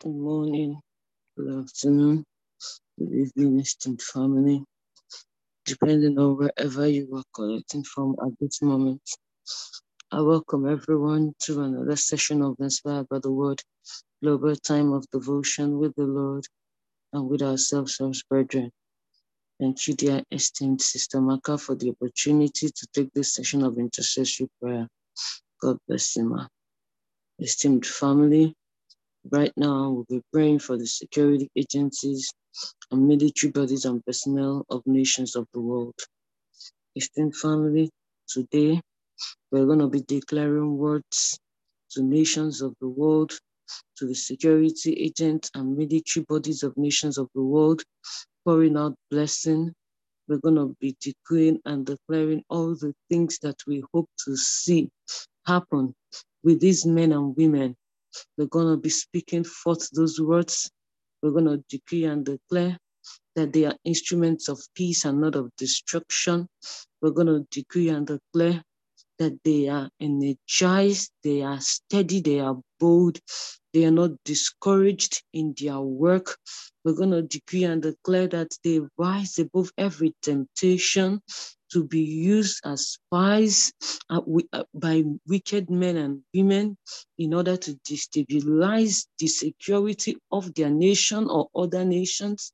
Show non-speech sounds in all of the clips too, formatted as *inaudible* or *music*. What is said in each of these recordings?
Good morning, good afternoon, good evening, esteemed family, depending on wherever you are connecting from at this moment. I welcome everyone to another session of Inspired by the Word Global Time of Devotion with the Lord and with ourselves as brethren. Thank you, dear esteemed Sister Maka, for the opportunity to take this session of intercessory prayer. God bless you, ma. Esteemed family, right now we'll be praying for the security agencies and military bodies and personnel of nations of the world. Esteemed family, today we're going to be declaring words to nations of the world, to the security agents and military bodies of nations of the world, pouring out blessing. We're going to be declaring and declaring all the things that we hope to see happen with these men and women. We're going to be speaking forth those words. We're going to decree and declare that they are instruments of peace and not of destruction. We're going to decree and declare that they are energized, they are steady, they are bold, they are not discouraged in their work. We're going to decree and declare that they rise above every temptation to be used as spies uh, uh, by wicked men and women in order to destabilize the security of their nation or other nations.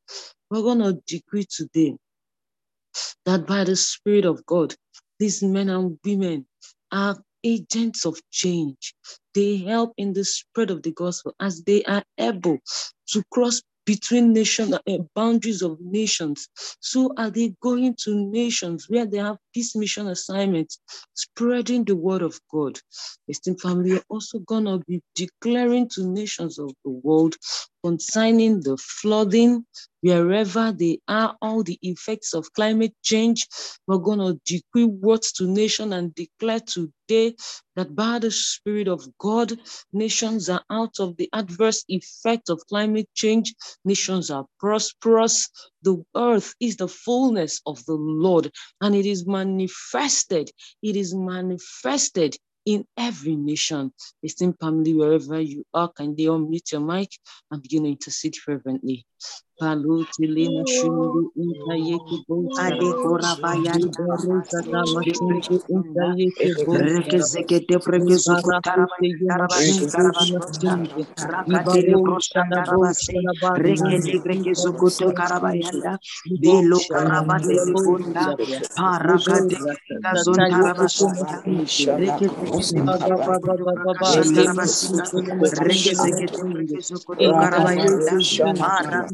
We're going to decree today that by the Spirit of God, these men and women are agents of change. They help in the spread of the gospel as they are able to cross between nation uh, boundaries of nations. So are they going to nations where they have peace mission assignments, spreading the word of God. Esteemed family are also gonna be declaring to nations of the world concerning the flooding, wherever they are, all the effects of climate change. We're going to decree words to nation and declare today that by the Spirit of God, nations are out of the adverse effect of climate change. Nations are prosperous. The earth is the fullness of the Lord, and it is manifested. It is manifested in every nation. Esteemed family, wherever you are, can they unmute your mic and begin to intercede fervently? Kuramanda Karabasonta Ligra Arakala braka Maniki basoto kupaya. Bekele kurabaya dele kurama Elegre Prashkata iske karabasonda inkosa. rekeze Ribaya kusa kapaya takapaya. Akala Rabakatuku brakazo dele masikete kurama ibrekisa. apale Eli dele sonda kopaya rakate takapashata. kele brosata riba sonda Kapajala kosa. rekeze kete prekezo karabasonda Airhouse. rapa dele broskata Kapaya rekeze takapaya. kete prekezo kariba Rashana sonda makapira ekele broskate Baira rapa kosa dele kata kurama ishana yeke bosha Lubra asika de bosha karabashanda Reke soto Rakarabande kopaya Kusha chakara Karibazo, shanta. Rokozo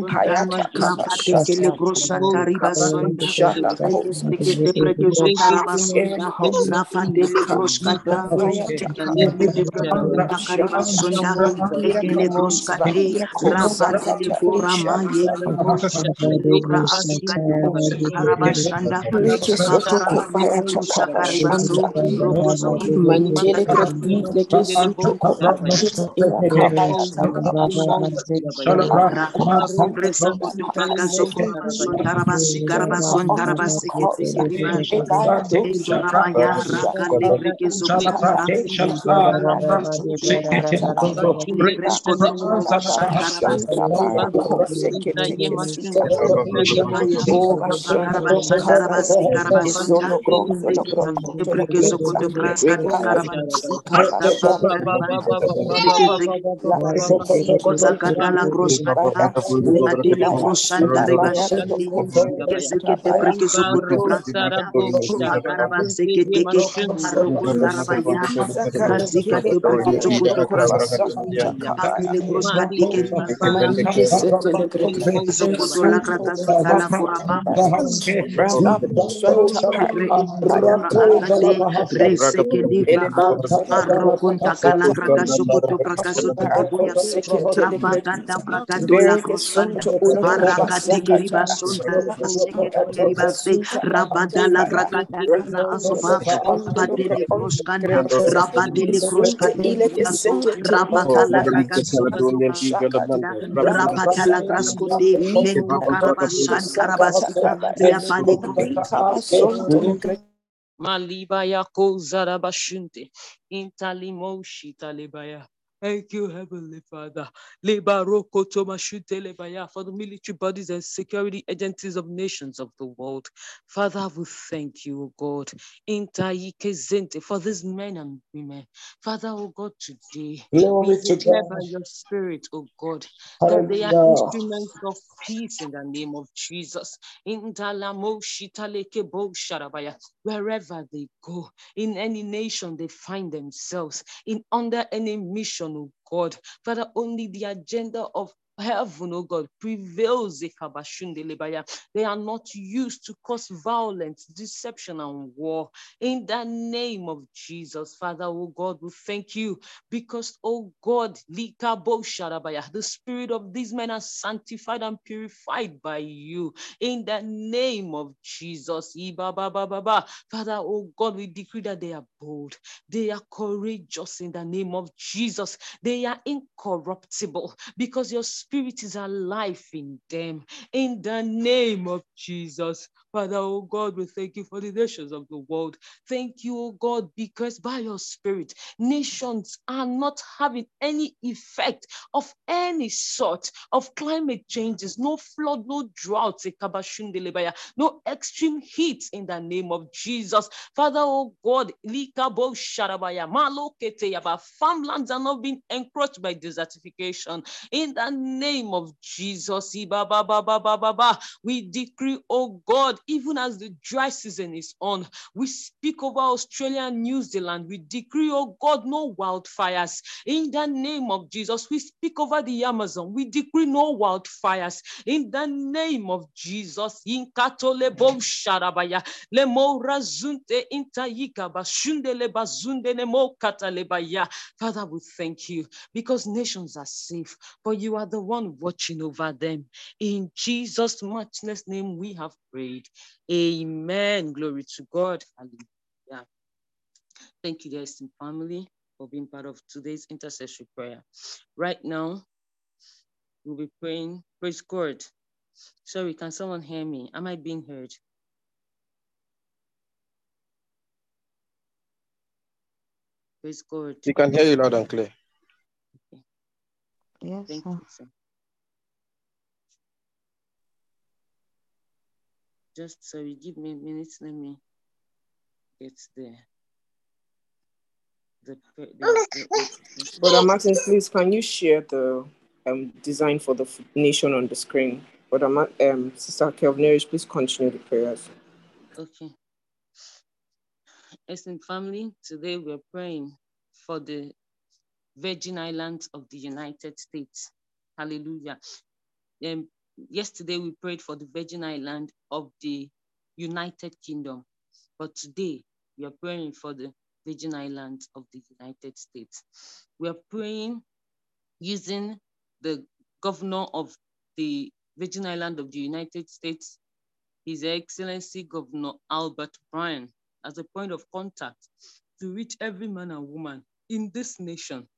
ila kabaya takapashata. Rakabaro Bresoco Koribason Tarabasi Carabason Tarabasi Ketekiribasha. Ebaya dosa Rabaya kapashata. Rakale Brekezo Kotokra. Kile Bresco de Kurabasha Tarabasi. Shibaya de Kuraba Karabashandarabasi Karabasonta. Brekezo Koto Praska de Karaban. Zakatala groskata Ladele Krosanda Rebashandi, Kesekete Prekesokoto Brasada, Akarabaseke Teke, Arokota Rabaya, Kazika Tebro Chokoto Krasanda, Kapile Kroskati Keriba, Zokoto La Krakasita La Kuraba, Reseke Diva, Arokonta Kala Krakasokoto Krakasoto Koboya, Trapaganda Bragadola Krosanda, Barakate Keriba Sonda, Keriba Se, Rabadala Krakate Asoba, Rabadele Kroskanda, Rabadele Kroskati, Rabakala Krakasoto, Rabatala Kraskunde, Mento Karabasan Karabasita, Riapale Maliba Yako Zarabashunte, Intalimoshi Talibaya. Thank you, Heavenly Father. For the military bodies and security agencies of nations of the world. Father, we thank you, O God. For these men and women. Father, O God, today we declare by your spirit, O God, that they are instruments of peace in the name of Jesus. Wherever they go, in any nation they find themselves, in under any mission, oh God. Father, only the agenda of heaven, oh God, prevails. They are not used to cause violence, deception, and war. In the name of Jesus, Father, oh God, we thank you because, oh God, the spirit of these men are sanctified and purified by you. In the name of Jesus, Father, oh God, we decree that they are bold, they are courageous in the name of Jesus, they are incorruptible because your spirit is alive in them. In the name of Jesus. Father, oh God, we thank you for the nations of the world. Thank you, oh God, because by your spirit, nations are not having any effect of any sort of climate changes, no flood, no drought, no extreme heat in the name of Jesus. Father, oh God, farmlands are not being encroached by desertification. In the name of Jesus, we decree, oh God, even as the dry season is on, we speak over Australia and New Zealand. We decree, oh God, no wildfires. In the name of Jesus, we speak over the Amazon. We decree no wildfires. In the name of Jesus, in Katolebo Sharabaya, Lemora Zunte Intayika Bashunde Lebazunde Nemo Katalebaya. Father, we thank you because nations are safe, for you are the one watching over them. In Jesus' matchless name, we have prayed. Amen. Glory to God. Hallelujah. Thank you, guys, and family, for being part of today's intercessory prayer. Right now, we'll be praying. Praise God. Sorry, can someone hear me? Am I being heard? Praise God. We can hear you loud and clear. Okay. Yes. Thank sir. you, sir. Just sorry, give me a minute. Let me get there. The, the, the, the, Brother Martin, please, can you share the um, design for the nation on the screen? Brother Ma- um, Sister Kelvin, please continue the prayers. Okay. Listen, family, today we're praying for the Virgin Islands of the United States. Hallelujah. Um, yesterday we prayed for the Virgin Island of the United Kingdom, but today we are praying for the Virgin Islands of the United States. We are praying using the governor of the Virgin Island of the United States, His Excellency Governor Albert Bryan, as a point of contact to reach every man and woman in this nation.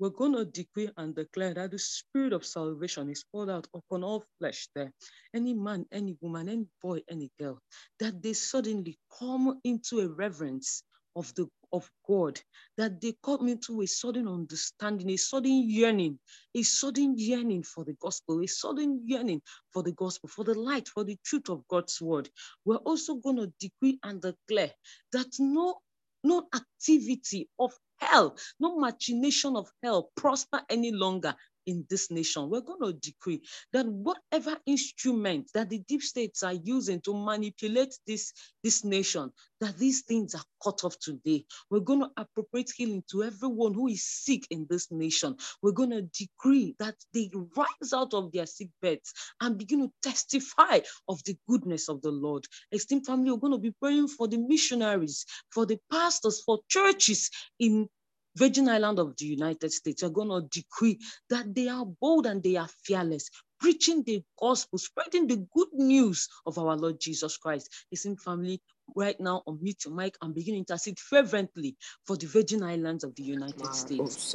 We're going to decree and declare that the spirit of salvation is poured out upon all flesh there. Any man, any woman, any boy, any girl, that they suddenly come into a reverence of the of God, that they come into a sudden understanding, a sudden yearning, a sudden yearning for the gospel, a sudden yearning for the gospel, for the light, for the truth of God's word. We're also going to decree and declare that no, no activity of hell, no machination of hell prosper any longer in this nation. We're going to decree that whatever instrument that the deep states are using to manipulate this, this nation, that these things are cut off today. We're going to appropriate healing to everyone who is sick in this nation. We're going to decree that they rise out of their sick beds and begin to testify of the goodness of the Lord. Esteemed family, we're going to be praying for the missionaries, for the pastors, for churches in Virgin Island of the United States. We're going to decree that they are bold and they are fearless, preaching the gospel, spreading the good news of our Lord Jesus Christ. Listen, family, right now unmute your mic and begin to intercede fervently for the Virgin Islands of the United States.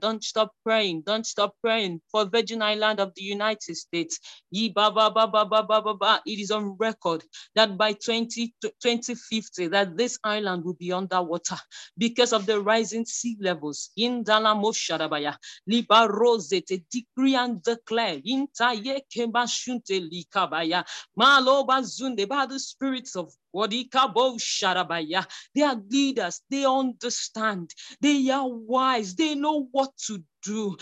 Don't stop praying. Don't stop praying for Virgin Island of the United States. It is on record that by 20, 2050 that this island will be underwater because of the rising sea levels. In Dalamo Sharabaya, Liba Rose, decree and declare. In Taye Kemashunte Likabaya, Maloba Zunde, by the spirits of they are leaders, they understand, they are wise, they know what to do.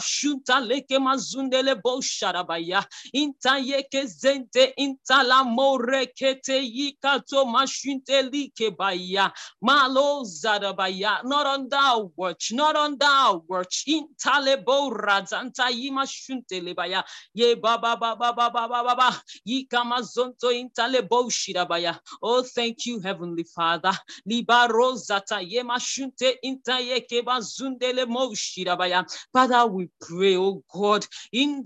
Shunta leke mazundele bo sharabaya. Inta yeke zente inta la more kete yikato mashunte like baya. Malo zadabaya. Not on thou watch, not on thou watch. Inta lebo radzanta yima shunte lebaya. Ye ba ba ba ba ba ba ba ba. Yika mazonto inta. Oh, thank you, Heavenly Father. Father, we pray, oh God, in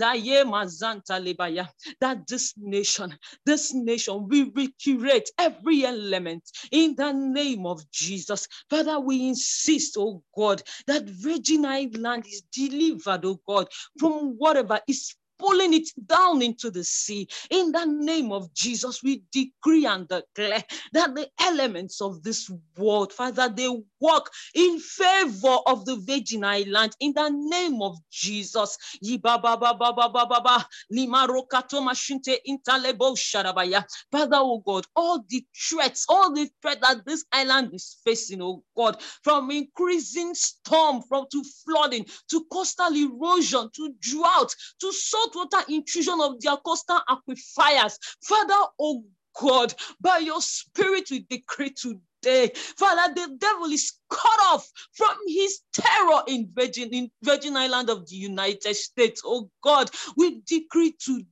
that this nation, this nation, we recreate every element in the name of Jesus. Father, we insist, oh God, that Virgin Island is delivered, oh God, from whatever is pulling it down into the sea. In the name of Jesus, we decree and declare that the elements of this world, Father, they work in favor of the Virgin Island in the name of Jesus. Father, oh God, all the threats, all the threats that this island is facing, oh God, from increasing storm, from to flooding, to coastal erosion, to drought, to saltwater intrusion of their coastal aquifers. Father, oh God, by your spirit we decree today, Father, the devil is cut off from his terror in Virgin, in Virgin Island of the United States. Oh God, we decree today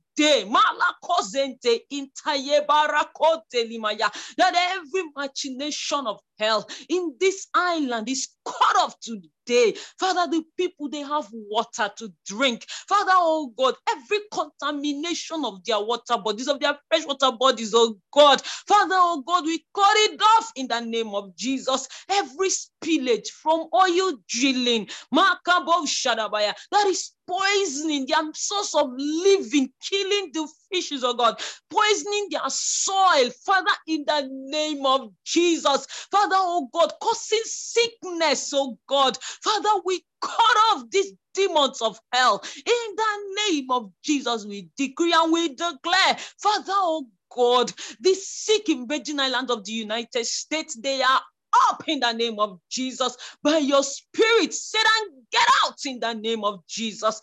that every machination of hell in this island is cut off today. Father, the people they have water to drink. Father, oh God, every contamination of their water bodies, of their fresh water bodies, oh God. Father, oh God, we cut it off in the name of Jesus. Every spillage from oil drilling, that is poisoning their source of living, killing the fishes, oh God, poisoning their soil, Father, in the name of Jesus. Father, oh God, causing sickness, oh God. Father, we cut off these demons of hell. In the name of Jesus, we decree and we declare, Father, oh God, the sick in Virgin Island of the United States, they are up in the name of Jesus. By your spirit, Satan, get out in the name of Jesus.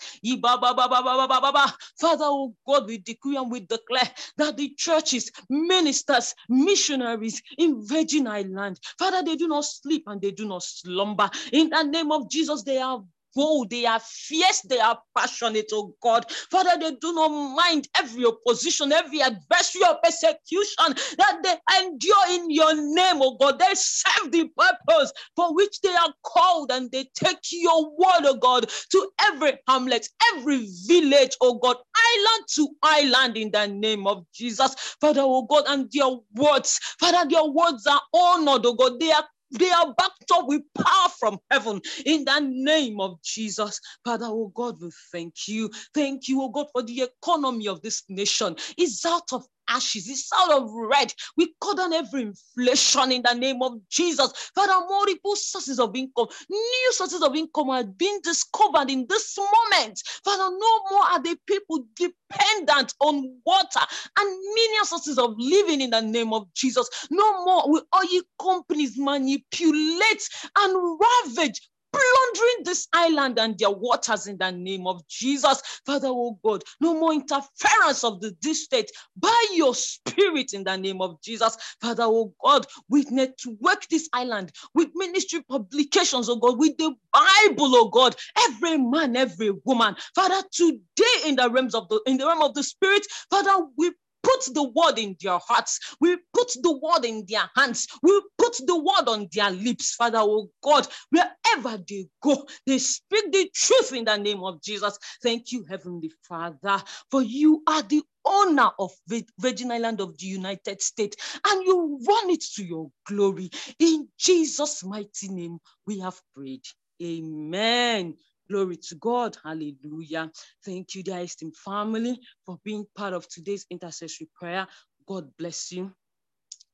Father, oh God, we decree and we declare that the churches, ministers, missionaries in Virgin Island, Father, they do not sleep and they do not slumber. In the name of Jesus, they are bold, they are fierce, they are passionate, oh God. Father, they do not mind every opposition, every adversary or persecution that they endure in your name, oh God. They serve the purpose for which they are called and they take your word, oh God, to every hamlet, every village, oh God, island to island in the name of Jesus. Father, oh God, and their words, Father, their words are honored, oh God. They are they are backed up with power from heaven in the name of Jesus. Father, oh God, we thank you. Thank you, oh God, for the economy of this nation. It's out of ashes, it's out of red. We cut down every inflation in the name of Jesus. Father, multiple sources of income, new sources of income are being discovered in this moment. Father, no more are the people dependent on water and many sources of living in the name of Jesus. No more will oil companies manipulate and ravage plundering this island and their waters in the name of Jesus. Father, oh God, no more interference of the this state by your spirit in the name of Jesus. Father, oh God, we network this island with ministry publications, oh God, with the Bible, oh God, every man, every woman. Father, today in the realms of the in the realm of the spirit, Father, we put the word in their hearts. We put the word in their hands. We put the word on their lips, Father, oh God, wherever they go, they speak the truth in the name of Jesus. Thank you, Heavenly Father, for you are the owner of Virgin Island of the United States, and you run it to your glory. In Jesus' mighty name, we have prayed. Amen. Glory to God. Hallelujah. Thank you, dear esteemed family, for being part of today's intercessory prayer. God bless you.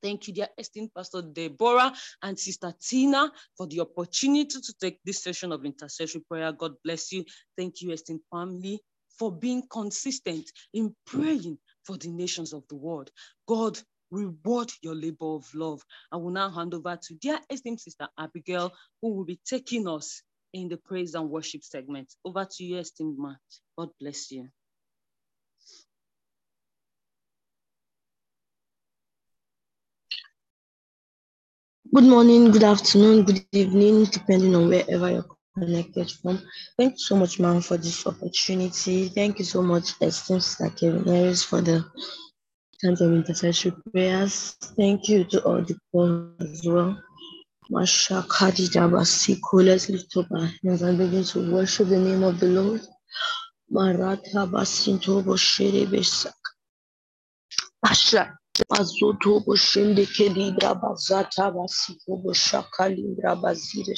Thank you, dear esteemed Pastor Deborah and Sister Tina, for the opportunity to take this session of intercessory prayer. God bless you. Thank you, esteemed family, for being consistent in praying for the nations of the world. God reward your labor of love. I will now hand over to dear esteemed Sister Abigail, who will be taking us in the praise and worship segment. Over to you, esteemed man. God bless you. Good morning, good afternoon, good evening, depending on wherever you're connected from. Thank you so much, ma'am, for this opportunity. Thank you so much, esteemed Sister Kevin Harris, for the times of intercessory prayers. Thank you to all the calls as well. And begin to worship the name of the Lord. Maratha Basinto Boshere Besak. Asha Mazoto Boshende Kelibra Bazata Basiko Boshaka Libra Bazire.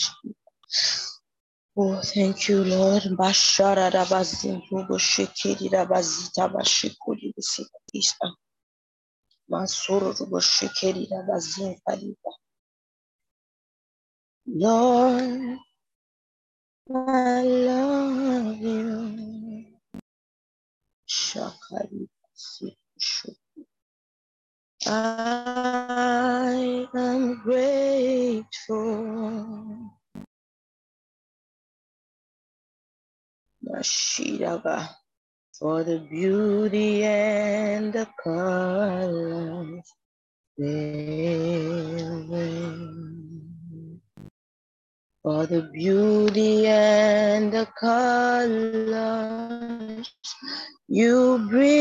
Oh, thank you, Lord. Bashara Rabazinto Boshekeri Rabazita Bashikuri Bisikisa. Masoro Boshekeri Rabazin Kaliba. Lord, I love you. Shakari I am grateful. Mashiraga for the beauty and the colors. For the beauty and the colors you bring.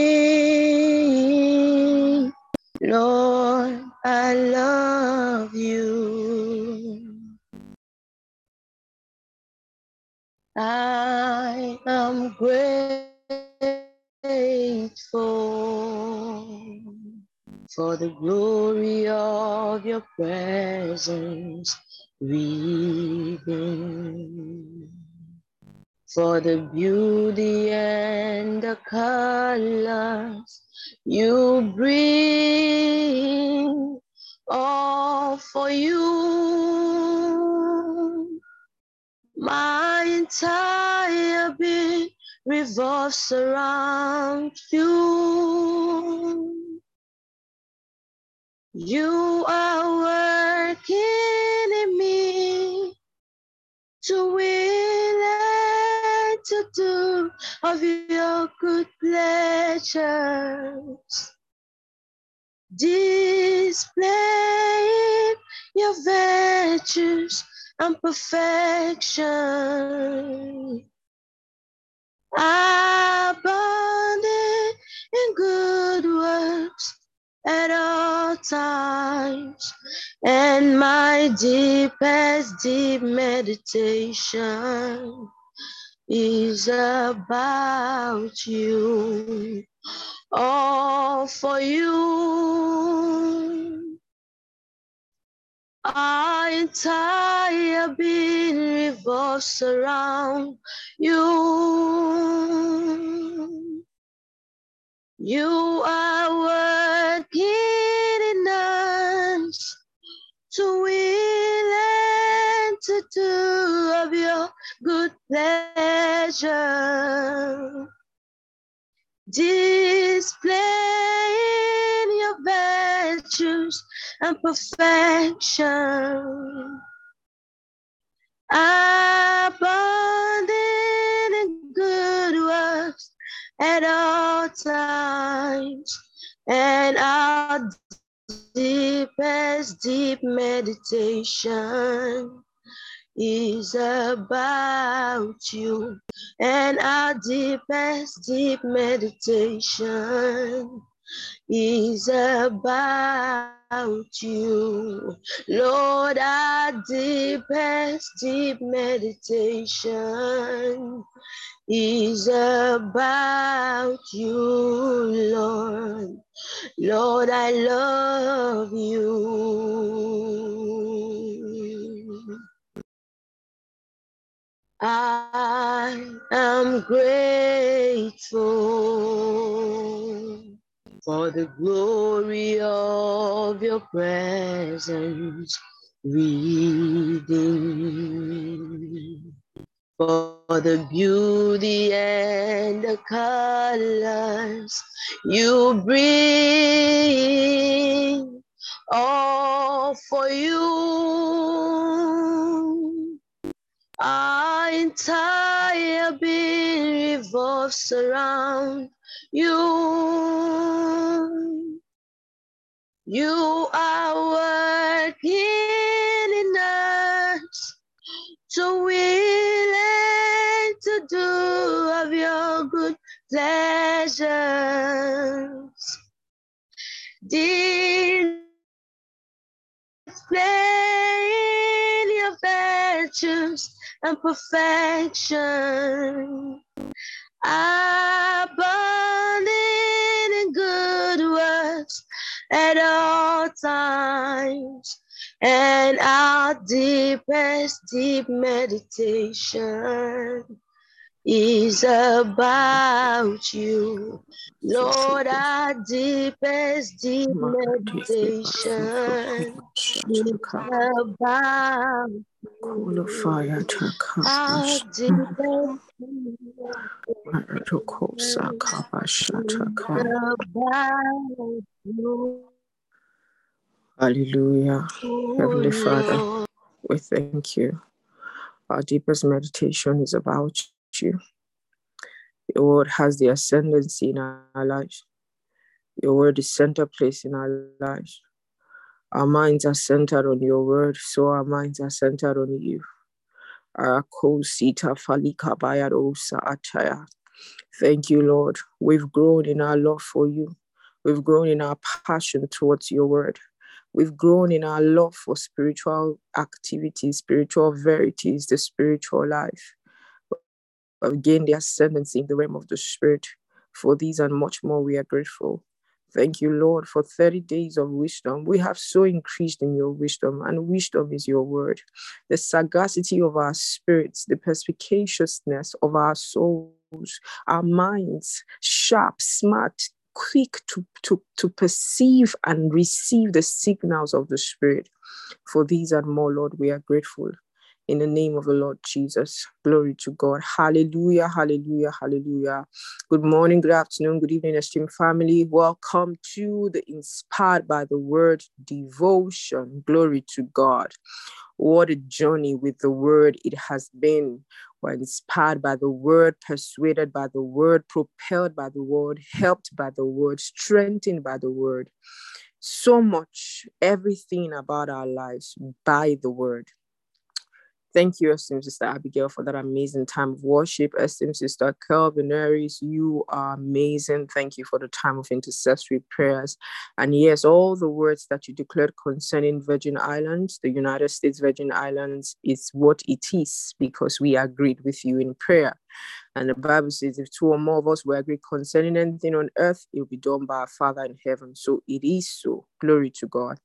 Lord, I love you. I am grateful for the glory of your presence breathing for the beauty and the colors you bring all for you. My entire being revolves around you. You are working in me to will and to do of your good pleasures. Displaying your virtues and perfection. Abundant in good works at all times, and my deepest deep meditation is about you, all for you. Our entire being revolves around you. You are working in us to will and to do of your good pleasure. Displaying your virtues and perfection. Abounding in good works at all times, and our deepest deep meditation is about you, and our deepest deep meditation is about you. Lord, our deepest deep meditation is about you, Lord. Lord, I love you. I am grateful for the glory of your presence reading for the beauty and the colors you bring all for you our entire being revolves around you. You are working in us to and do of your good pleasures. Displaying your virtues and perfection. Abundant in good works at all times, and our deepest deep meditation is about you. Lord, our deepest deep meditation is about to our deepest you. Hallelujah. Heavenly Father, we thank you. Our deepest meditation is about you. Your word has the ascendancy in our lives. Your word is center place in our lives. Our minds are centered on your word, so our minds are centered on you. Thank you, Lord. We've grown in our love for you. We've grown in our passion towards your word. We've grown in our love for spiritual activities, spiritual verities, the spiritual life. We've gained the ascendancy in the realm of the spirit. For these and much more, we are grateful. Thank you, Lord, for 30 days of wisdom. We have so increased in your wisdom, and wisdom is your word. The sagacity of our spirits, the perspicaciousness of our souls, our minds, sharp, smart, quick to, to, to perceive and receive the signals of the Spirit. For these and more, Lord, we are grateful. In the name of the Lord Jesus. Glory to God. Hallelujah, hallelujah, hallelujah. Good morning, good afternoon, good evening, esteemed family. Welcome to the Inspired by the Word devotion. Glory to God. What a journey with the Word it has been. We're inspired by the Word, persuaded by the Word, propelled by the Word, helped by the Word, strengthened by the Word. So much, everything about our lives by the Word. Thank you, esteemed Sister Abigail, for that amazing time of worship. Esteemed Sister Kelvin Aries, you are amazing. Thank you for the time of intercessory prayers. And yes, all the words that you declared concerning Virgin Islands, the United States Virgin Islands, is what it is because we agreed with you in prayer. And the Bible says, if two or more of us will agree concerning anything on earth, it will be done by our Father in heaven. So it is so. Glory to God.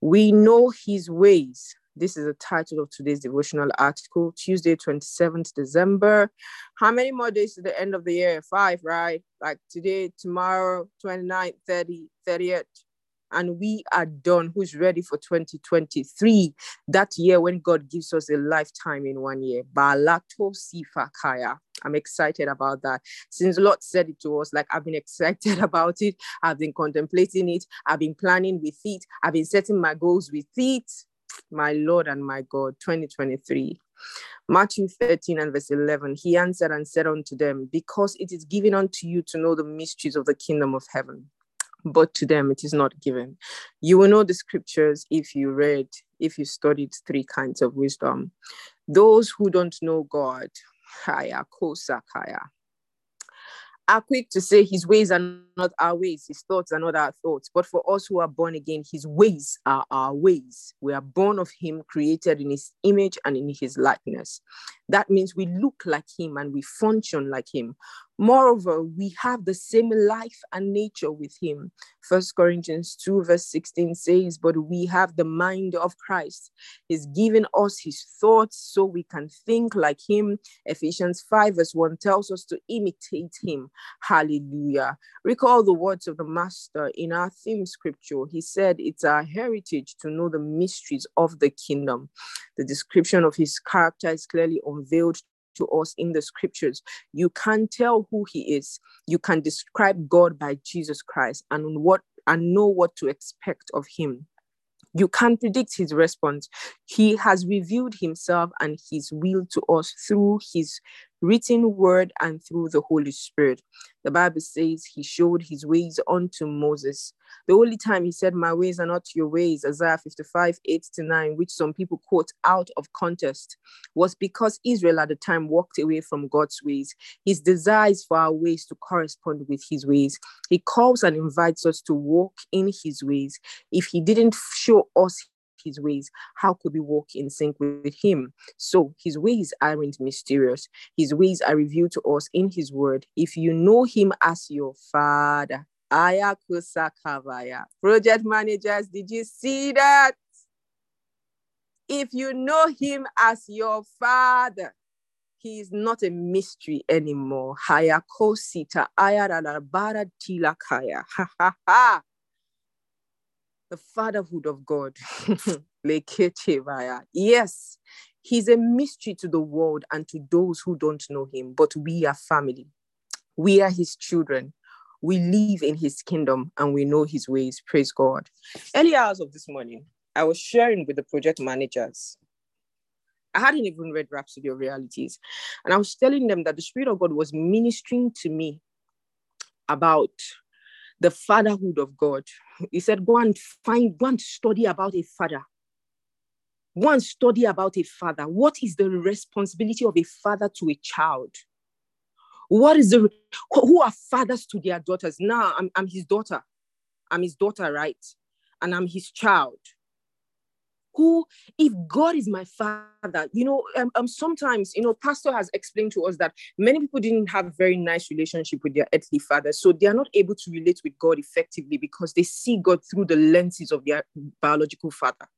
We know his ways. This is the title of today's devotional article, Tuesday, 27th December. How many more days to the end of the year? Five, right? Like today, tomorrow, 29th, 30, 30th and we are done. Who's ready for 2023? That year when God gives us a lifetime in one year. Balato Sifakaya. I'm excited about that. Since Lord said it to us, like I've been *laughs* excited about it. I've been contemplating it. I've been planning with it. I've been setting my goals with it. My Lord and my God, 2023. Matthew 13 and verse 11, he answered and said unto them, Because it is given unto you to know the mysteries of the kingdom of heaven but to them it is not given. You will know the scriptures if you read, if you studied three kinds of wisdom. Those who don't know God, kaya kosakaya, are quick to say his ways are not our ways, his thoughts are not our thoughts. But for us who are born again, his ways are our ways. We are born of him, created in his image and in his likeness. That means we look like him and we function like him. Moreover, we have the same life and nature with him. First Corinthians 2, verse 16 says, But we have the mind of Christ. He's given us his thoughts so we can think like him. Ephesians 5, verse 1 tells us to imitate him. Hallelujah. Recall the words of the Master in our theme scripture. He said, It's our heritage to know the mysteries of the kingdom. The description of his character is clearly unveiled to us in the scriptures. You can tell who he is. You can describe God by Jesus Christ and what and know what to expect of him. You can predict his response. He has revealed himself and his will to us through his written word and through the Holy Spirit. The Bible says he showed his ways unto Moses. The only time he said, My ways are not your ways, Isaiah 55, 8 to 9, which some people quote out of context, was because Israel at the time walked away from God's ways. His desires for our ways to correspond with his ways. He calls and invites us to walk in his ways. If he didn't show us his ways, how could we walk in sync with him? So his ways aren't mysterious. His ways are revealed to us in his word. If you know him as your father, Ayakusakavaya. Project managers, did you see that? If you know him as your father, he is not a mystery anymore. Hayakosita ayarabara tilakaya. Ha ha ha the fatherhood of God. *laughs* yes, he's a mystery to the world and to those who don't know him, but we are family. We are his children. We live in his kingdom and we know his ways. Praise God. Early hours of this morning, I was sharing with the project managers. I hadn't even read Rhapsody of Realities. And I was telling them that the Spirit of God was ministering to me about the fatherhood of God. He said, Go and find, go and study about a father. Go and study about a father. What is the responsibility of a father to a child? What is the who are fathers to their daughters? Now I'm, I'm his daughter. I'm his daughter, right? And I'm his child who if god is my father you know um, um, sometimes you know pastor has explained to us that many people didn't have very nice relationship with their earthly father so they are not able to relate with god effectively because they see god through the lenses of their biological father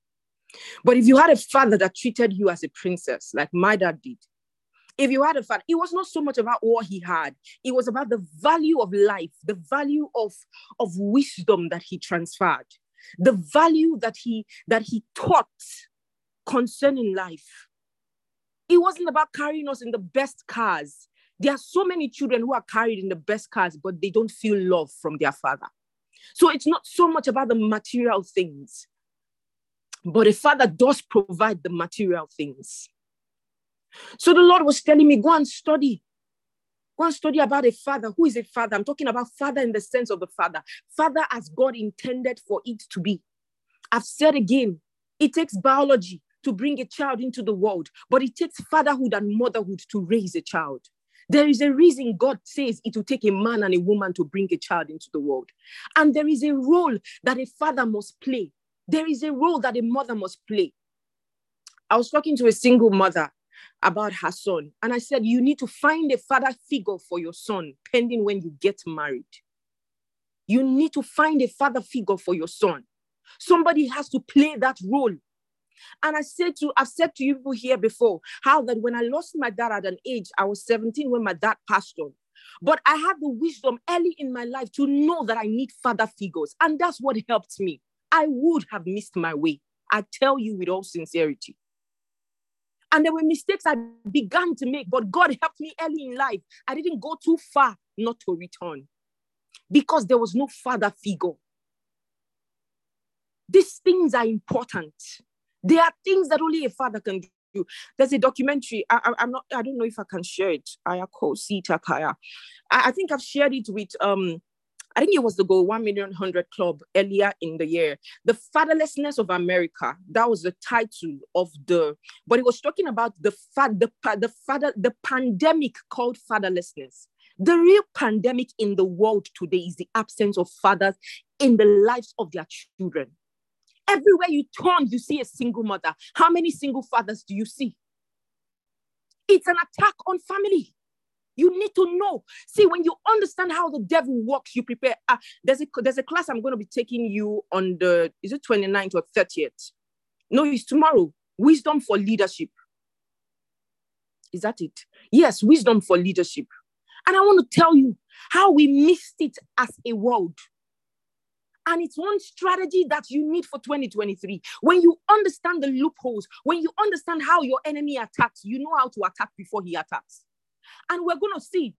but if you had a father that treated you as a princess like my dad did if you had a father, it was not so much about what he had. It was about the value of life, the value of, of wisdom that he transferred the value that he that he taught concerning life. It wasn't about carrying us in the best cars. There are so many children who are carried in the best cars but they don't feel love from their father. So it's not so much about the material things but a father does provide the material things. So the lord was telling me go and study Go and study about a father. Who is a father? I'm talking about father in the sense of the father. Father as God intended for it to be. I've said again, it takes biology to bring a child into the world, but it takes fatherhood and motherhood to raise a child. There is a reason God says it will take a man and a woman to bring a child into the world. And there is a role that a father must play. There is a role that a mother must play. I was talking to a single mother about her son. And I said, You need to find a father figure for your son pending when you get married. You need to find a father figure for your son. Somebody has to play that role. And I said to, I've said to you people here before, how that when I lost my dad at an age, I was 17 when my dad passed on. But I had the wisdom early in my life to know that I need father figures. And that's what helped me. I would have missed my way. I tell you with all sincerity. And there were mistakes I began to make, but God helped me early in life. I didn't go too far not to return because there was no father figure. These things are important. There are things that only a father can do. There's a documentary. I, am not. I don't know if I can share it. I, I think I've shared it with um I think it was the Go 1 Million 100 Club earlier in the year. The Fatherlessness of America, that was the title of the, but it was talking about the, fa- the, the, father, the pandemic called fatherlessness. The real pandemic in the world today is the absence of fathers in the lives of their children. Everywhere you turn, you see a single mother. How many single fathers do you see? It's an attack on family. You need to know. See, when you understand how the devil works, you prepare. Uh, there's a there's a class I'm going to be taking you on the is it 29th or 30th? No, it's tomorrow. Wisdom for leadership. Is that it? Yes, wisdom for leadership. And I want to tell you how we missed it as a world. And it's one strategy that you need for 2023. When you understand the loopholes, when you understand how your enemy attacks, you know how to attack before he attacks and we're going to see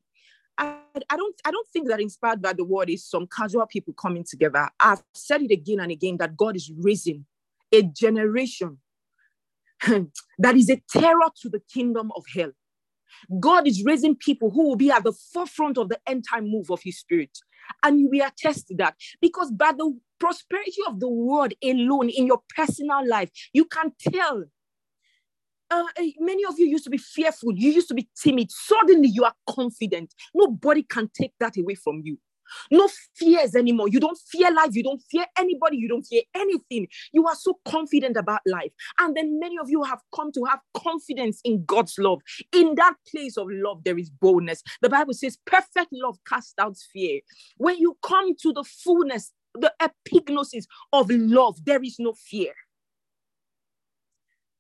I, I, don't I don't think that inspired by the word is some casual people coming together. I've said it again and again that God is raising a generation *laughs* that is a terror to the kingdom of hell. God is raising people who will be at the forefront of the end time move of his spirit. And we attest to that because by the prosperity of the word alone in your personal life, you can tell uh, eh, many of you used to be fearful. You used to be timid. Suddenly, you are confident. Nobody can take that away from you. No fears anymore. You don't fear life. You don't fear anybody. You don't fear anything. You are so confident about life. And then many of you have come to have confidence in God's love. In that place of love, there is boldness. The Bible says, perfect love casts out fear. When you come to the fullness, the epignosis of love, there is no fear.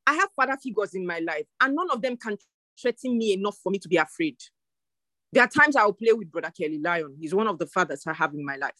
I have father figures in my life, and none of them can threaten me enough for me to be afraid. There are times I'll play with Brother Kelly Lion. He's one of the fathers I have in my life.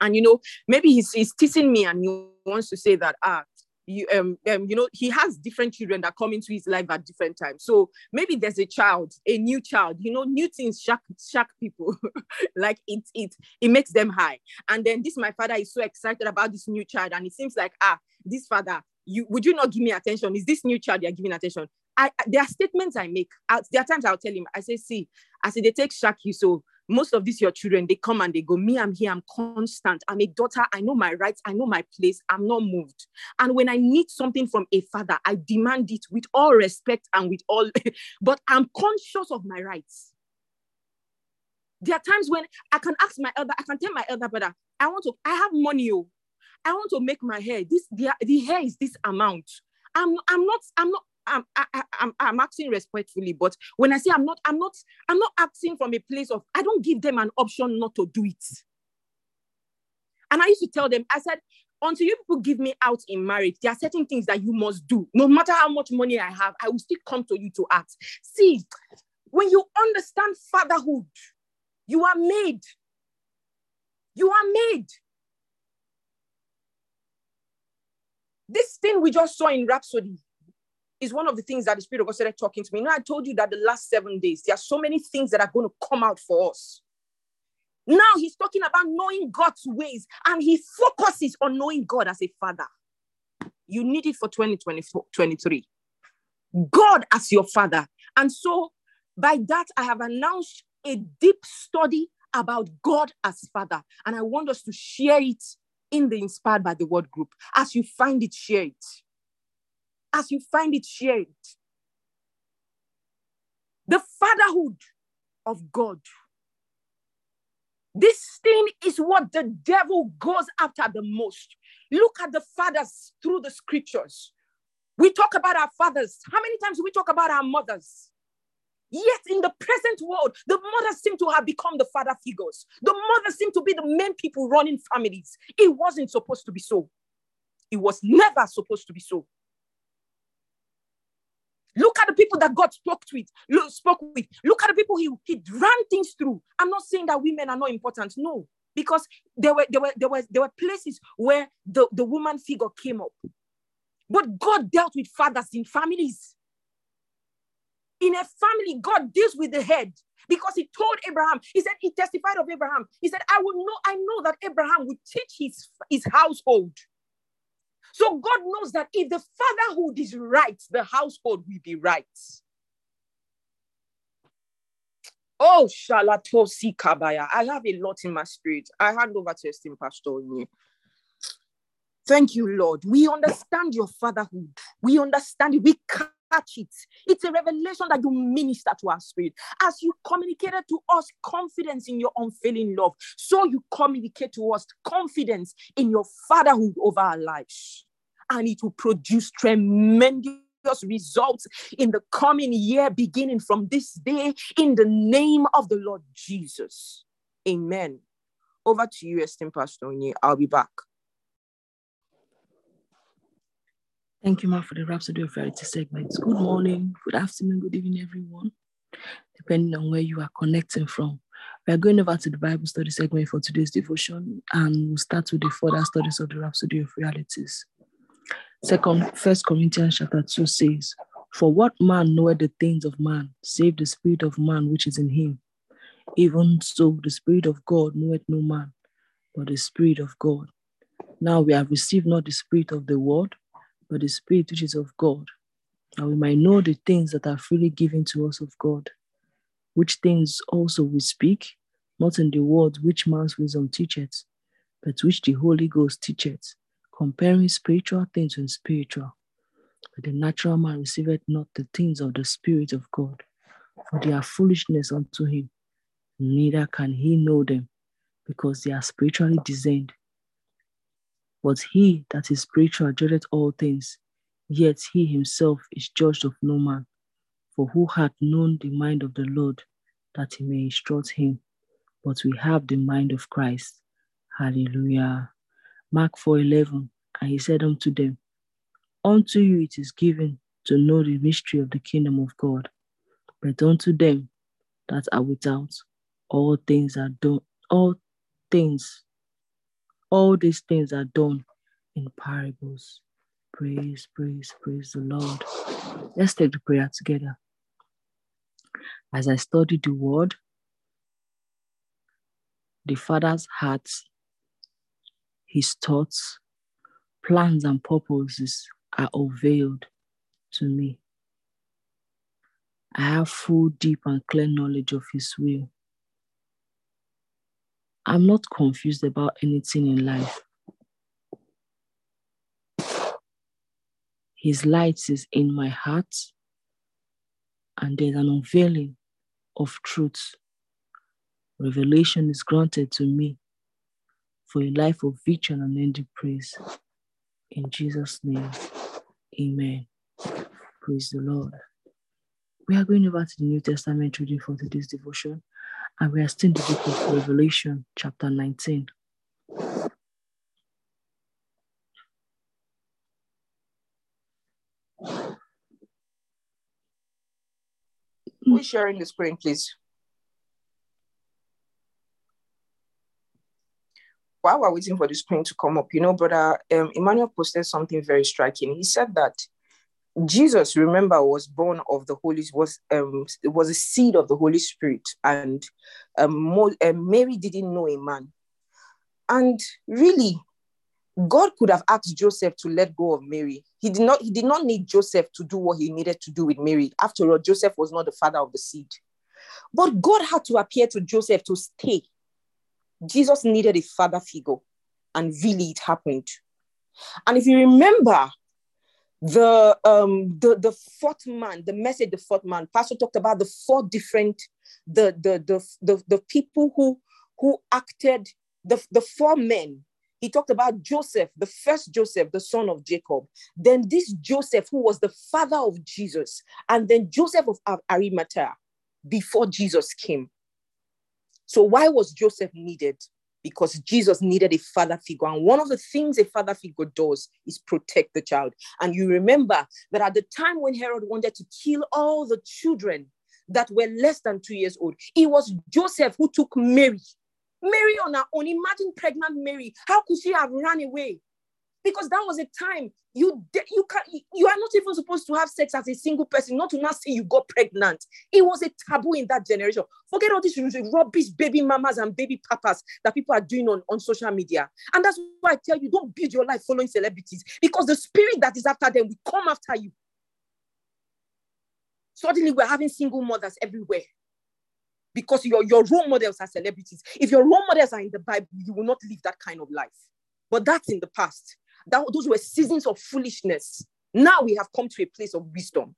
And you know, maybe he's, he's teasing me and he wants to say that, ah, you um, um you know he has different children that come into his life at different times so maybe there's a child a new child you know new things shock shock people *laughs* like it it it makes them high and then this my father is so excited about this new child and it seems like ah this father you would you not give me attention? Is this new child you're giving attention? I, there are statements I make. I, there are times I'll tell him, I say, see, I say they take you. So most of these your children, they come and they go, me, I'm here, I'm constant. I'm a daughter, I know my rights, I know my place, I'm not moved. And when I need something from a father, I demand it with all respect and with all, *laughs* but I'm conscious of my rights. There are times when I can ask my elder, I can tell my elder brother, I want to, I have money, oh, I want to make my hair. This the, the hair is this amount. I'm I'm not I'm not I'm, I, I'm, I'm acting respectfully, but when I say I'm not, I'm not, I'm not acting from a place of I don't give them an option not to do it. And I used to tell them, I said, until you people give me out in marriage, there are certain things that you must do. No matter how much money I have, I will still come to you to ask. See, when you understand fatherhood, you are made. You are made. This thing we just saw in Rhapsody is one of the things that the Spirit of God started talking to me. You know, I told you that the last seven days, there are so many things that are going to come out for us. Now he's talking about knowing God's ways and he focuses on knowing God as a father. You need it for 2023. God as your father. And so by that, I have announced a deep study about God as father. And I want us to share it in the Inspired by the Word group. As you find it, share it. As you find it, share it. The fatherhood of God. This thing is what the devil goes after the most. Look at the fathers through the scriptures. We talk about our fathers. How many times we talk about our mothers? Yet in the present world, the mothers seem to have become the father figures. The mothers seem to be the main people running families. It wasn't supposed to be so. It was never supposed to be so. Look at the people that God spoke with. Look, spoke with. Look at the people he, he ran things through. I'm not saying that women are not important. No, because there were there were there were there were places where the, the woman figure came up. But God dealt with fathers in families. In a family, God deals with the head because he told Abraham, he said, he testified of Abraham. He said, I will know, I know that Abraham would teach his, his household. So God knows that if the fatherhood is right, the household will be right. Oh, Shalatosi Kabaya. I have a lot in my spirit. I hand over to esteemed Pastor. Thank you, Lord. We understand your fatherhood. We understand it. We catch it. It's a revelation that you minister to our spirit. As you communicated to us confidence in your unfailing love, so you communicate to us confidence in your fatherhood over our lives. And it will produce tremendous results in the coming year, beginning from this day, in the name of the Lord Jesus. Amen. Over to you, esteemed Pastor. I'll be back. Thank you, Ma, for the Rhapsody of Reality segment. Good morning, good afternoon, good evening, everyone, depending on where you are connecting from. We are going over to the Bible study segment for today's devotion, and we'll start with the further studies of the Rhapsody of Realities. Second, First Corinthians chapter 2 says, For what man knoweth the things of man, save the spirit of man which is in him? Even so, the spirit of God knoweth no man, but the spirit of God. Now we have received not the spirit of the world, but the Spirit which is of God, that we might know the things that are freely given to us of God, which things also we speak, not in the words which man's wisdom teacheth, but which the Holy Ghost teacheth, comparing spiritual things with spiritual. But the natural man receiveth not the things of the Spirit of God, for they are foolishness unto him, neither can he know them, because they are spiritually discerned. But he that is spiritual judgeth all things, yet he himself is judged of no man. For who hath known the mind of the Lord that he may instruct him? But we have the mind of Christ. Hallelujah. Mark 4:11, and he said unto them, Unto you it is given to know the mystery of the kingdom of God, but unto them that are without, all things are done, all things all these things are done in parables. Praise, praise, praise the Lord. Let's take the prayer together. As I study the word, the Father's heart, his thoughts, plans, and purposes are unveiled to me. I have full, deep, and clear knowledge of his will. I'm not confused about anything in life. His light is in my heart, and there's an unveiling of truth. Revelation is granted to me for a life of victory and unending praise. In Jesus' name, amen. Praise the Lord. We are going over to the New Testament reading for today's devotion, and we are still in the book of Revelation, chapter 19. Who is sharing the screen, please? While we're waiting for the screen to come up, you know, brother um, Emmanuel posted something very striking. He said that Jesus, remember, was born of the Holy was um was a seed of the Holy Spirit, and um, um, Mary didn't know a man, and really, God could have asked Joseph to let go of Mary. He did not. He did not need Joseph to do what he needed to do with Mary. After all, Joseph was not the father of the seed, but God had to appear to Joseph to stay. Jesus needed a father figure, and really, it happened. And if you remember, the um the the fourth man the message the fourth man pastor talked about the four different the the the the, the people who who acted the the four men. He talked about joseph the first joseph the son of jacob. Then this joseph who was the father of jesus and then joseph of arimathea before jesus came. So why was joseph needed because Jesus needed a father figure. And one of the things a father figure does is protect the child. And you remember that at the time when Herod wanted to kill all the children that were less than two years old, it was Joseph who took Mary. Mary on her own. Imagine pregnant Mary. How could she have run away? Because that was a time you you can you are not even supposed to have sex as a single person not to not say you got pregnant. It was a taboo in that generation. Forget all these rubbish baby mamas and baby papas that people are doing on, on social media. And that's why i tell you don't build your life following celebrities. Because the spirit that is after them will come after you. Suddenly we're having single mothers everywhere. Because your, your role models are celebrities. If your role models are in the bible you will not live that kind of life. But that's in the past that those were seasons of foolishness. Now we have come to a place of wisdom.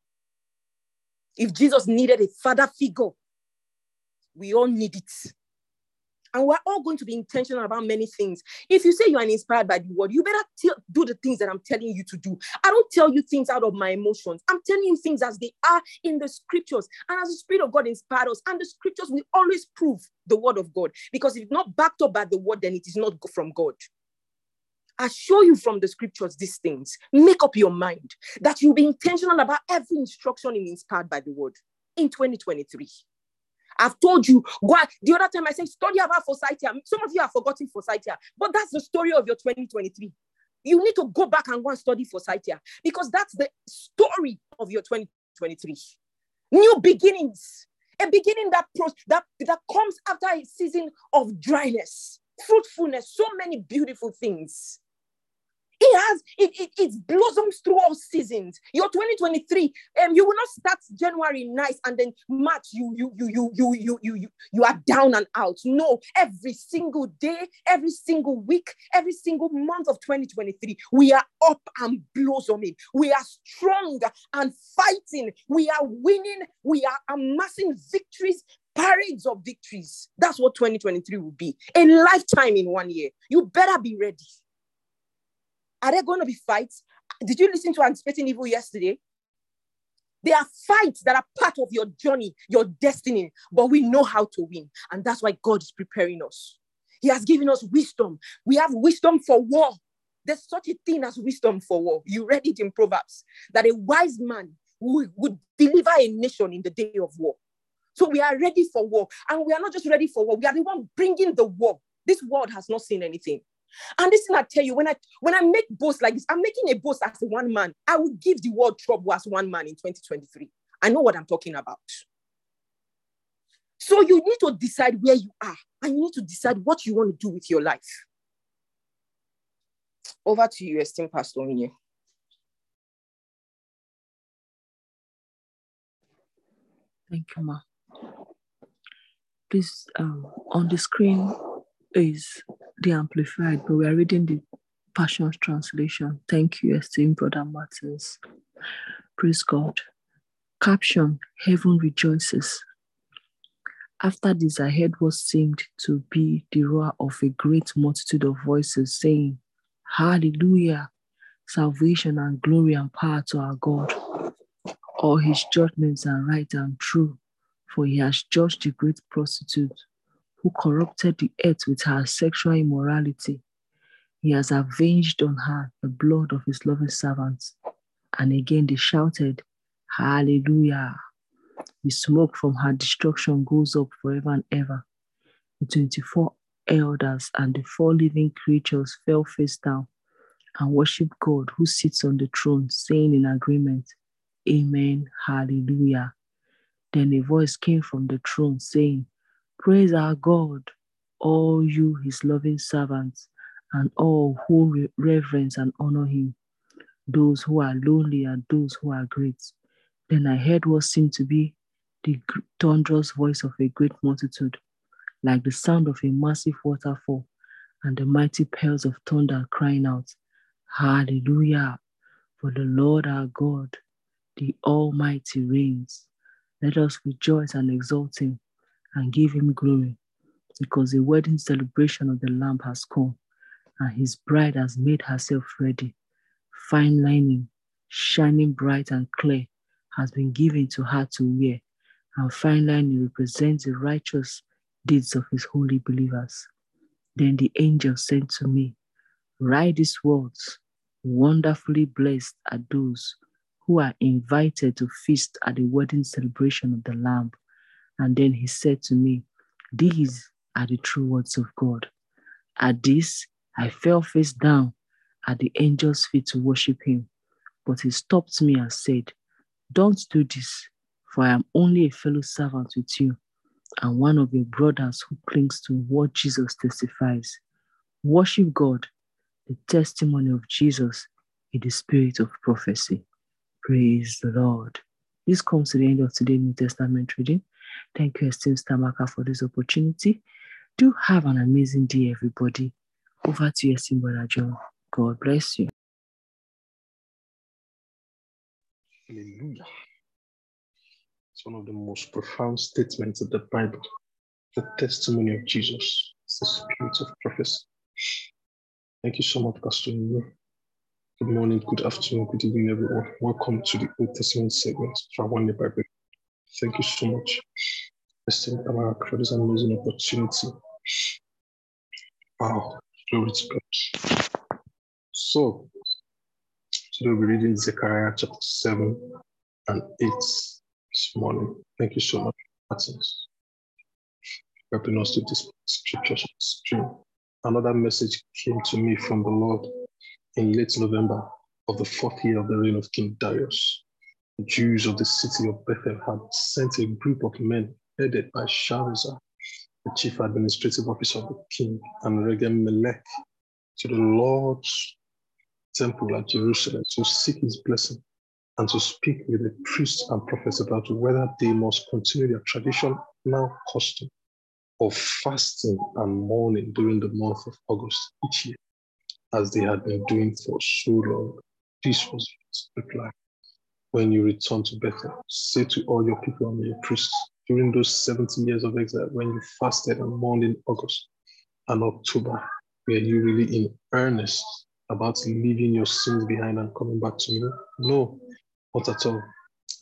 If Jesus needed a father figure, we all need it. And we're all going to be intentional about many things. If you say you are inspired by the word, you better tell, do the things that I'm telling you to do. I don't tell you things out of my emotions. I'm telling you things as they are in the scriptures. And as the Spirit of God inspired us, and the scriptures will always prove the word of God. Because if not backed up by the word, then it is not from God. I show you from the scriptures these things. Make up your mind that you'll be intentional about every instruction in inspired by the word in 2023. I've told you, go the other time I said, study about Forsythia. Some of you have forgotten Forsythia, but that's the story of your 2023. You need to go back and go and study Forsythia because that's the story of your 2023. New beginnings, a beginning that, that, that comes after a season of dryness, fruitfulness, so many beautiful things. It has, it, it, it blossoms through all seasons. Your 2023, um, you will not start January nice and then March you you you you you you you you, you are down and out. No, every single day, every single week, every single month of 2023, we are up and blossoming. We are strong and fighting. We are winning. We are amassing victories parades of victories. That's what 2023 will be. A lifetime in one year. You better be ready. Are there going to be fights? Did you listen to Anticipating Evil yesterday? There are fights that are part of your journey, your destiny, but we know how to win. And that's why God is preparing us. He has given us wisdom. We have wisdom for war. There's such a thing as wisdom for war. You read it in Proverbs that a wise man would, would deliver a nation in the day of war. So we are ready for war. And we are not just ready for war, we are the one bringing the war. This world has not seen anything. And this thing I tell you, when I when I make boasts like this, I'm making a boast as one man. I will give the world trouble as one man in 2023. I know what I'm talking about. So you need to decide where you are, and you need to decide what you want to do with your life. Over to you, esteemed Pastor. Thank you, Ma. Please, um, on the screen is the Amplified, but we are reading the Passion Translation. Thank you, esteemed Brother Martins. Praise God. Caption Heaven rejoices. After this, I heard what seemed to be the roar of a great multitude of voices saying, Hallelujah! Salvation and glory and power to our God. All his judgments are right and true, for he has judged the great prostitute who corrupted the earth with her sexual immorality. He has avenged on her the blood of his loving servants. And again they shouted, Hallelujah. The smoke from her destruction goes up forever and ever. The 24 elders and the four living creatures fell face down and worshiped God who sits on the throne, saying in agreement, Amen, Hallelujah. Then a voice came from the throne saying, Praise our God, all you, his loving servants, and all who reverence and honor him, those who are lonely and those who are great. Then I heard what seemed to be the thunderous voice of a great multitude, like the sound of a massive waterfall, and the mighty peals of thunder crying out, Hallelujah! For the Lord our God, the Almighty reigns. Let us rejoice and exult him and give him glory, because the wedding celebration of the Lamb has come, and his bride has made herself ready. Fine linen, shining bright and clear, has been given to her to wear, and fine linen represents the righteous deeds of his holy believers. Then the angel said to me, Write these words Wonderfully blessed are those who are invited to feast at the wedding celebration of the Lamb. And then he said to me, These are the true words of God. At this, I fell face down at the angel's feet to worship him. But he stopped me and said, Don't do this, for I am only a fellow servant with you and one of your brothers who clings to what Jesus testifies. Worship God, the testimony of Jesus in the spirit of prophecy. Praise the Lord. This comes to the end of today's New Testament reading. Thank you, esteemed Stamaka, for this opportunity. Do have an amazing day, everybody. Over to you, esteemed John. God bless you. Hallelujah. It's one of the most profound statements of the Bible. The testimony of Jesus. It's the spirit of prophecy. Thank you so much, Pastor. Good morning, good afternoon, good evening, everyone. Welcome to the Old Testament segment from One Bible. Thank you so much, Esteemed Tamara, for this amazing opportunity. Wow, glory to God. So, today we'll be reading Zechariah chapter 7 and 8 this morning. Thank you so much, Martins, helping us to this scriptures stream. Another message came to me from the Lord in late November of the fourth year of the reign of King Darius. The Jews of the city of Bethel had sent a group of men headed by Sharezer, the chief administrative officer of the king, and Regem Melech to the Lord's temple at Jerusalem to seek his blessing and to speak with the priests and prophets about whether they must continue their traditional now custom of fasting and mourning during the month of August each year, as they had been doing for so long. This was his reply. When you return to Bethel, say to all your people and your priests, during those 70 years of exile, when you fasted and mourned in August and October, were you really in earnest about leaving your sins behind and coming back to me? No, not at all.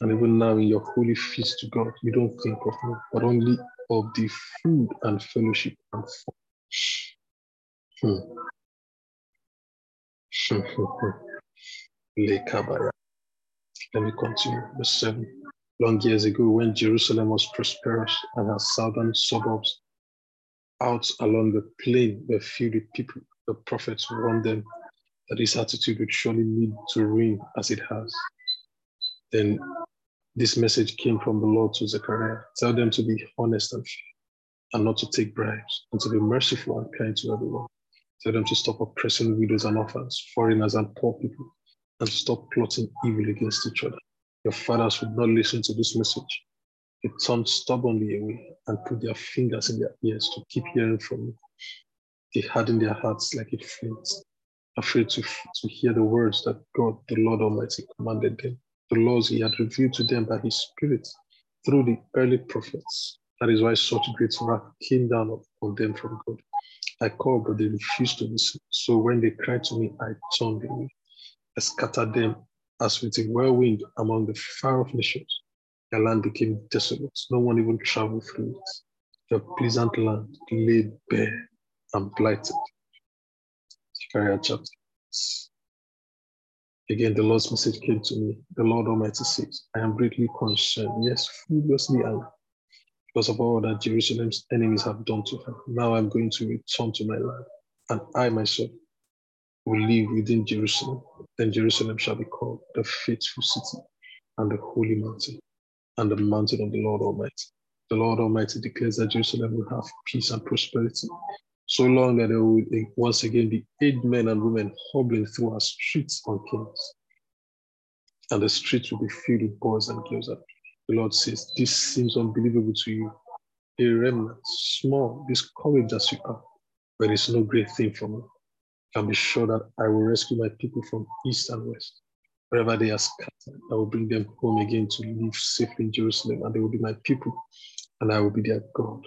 And even now in your holy feast to God, you don't think of me, but only of the food and fellowship and fun. Hmm. hmm, hmm, hmm. Let me continue. Verse 7. Long years ago, when Jerusalem was prosperous and her southern suburbs out along the plain were filled with people, the prophets warned them that this attitude would surely lead to ruin as it has. Then this message came from the Lord to Zechariah. Tell them to be honest and fair, and not to take bribes, and to be merciful and kind to everyone. Tell them to stop oppressing widows and orphans, foreigners and poor people, and stop plotting evil against each other. Your fathers would not listen to this message. They turned stubbornly away and put their fingers in their ears to keep hearing from me. They hardened their hearts like a flint, afraid to, to hear the words that God, the Lord Almighty, commanded them the laws he had revealed to them by his spirit through the early prophets. That is why such great wrath came down on them from God. I called, but they refused to listen. So when they cried to me, I turned away. Scattered them as with a whirlwind among the far off nations. Their land became desolate. No one even traveled through it. The pleasant land lay bare and blighted. Zechariah chapter Again, the Lord's message came to me. The Lord Almighty says, I am greatly concerned, yes, furiously angry, because of all that Jerusalem's enemies have done to her. Now I'm going to return to my land, and I myself will live within Jerusalem. Then Jerusalem shall be called the faithful city and the holy mountain, and the mountain of the Lord Almighty. The Lord Almighty declares that Jerusalem will have peace and prosperity, so long that there will once again be eight men and women hobbling through our streets on kings. And the streets will be filled with boys and girls. The Lord says, This seems unbelievable to you. A remnant, small, discouraged as you are, but it's no great thing for me. Can be sure that I will rescue my people from east and west. Wherever they are scattered, I will bring them home again to live safely in Jerusalem, and they will be my people, and I will be their God,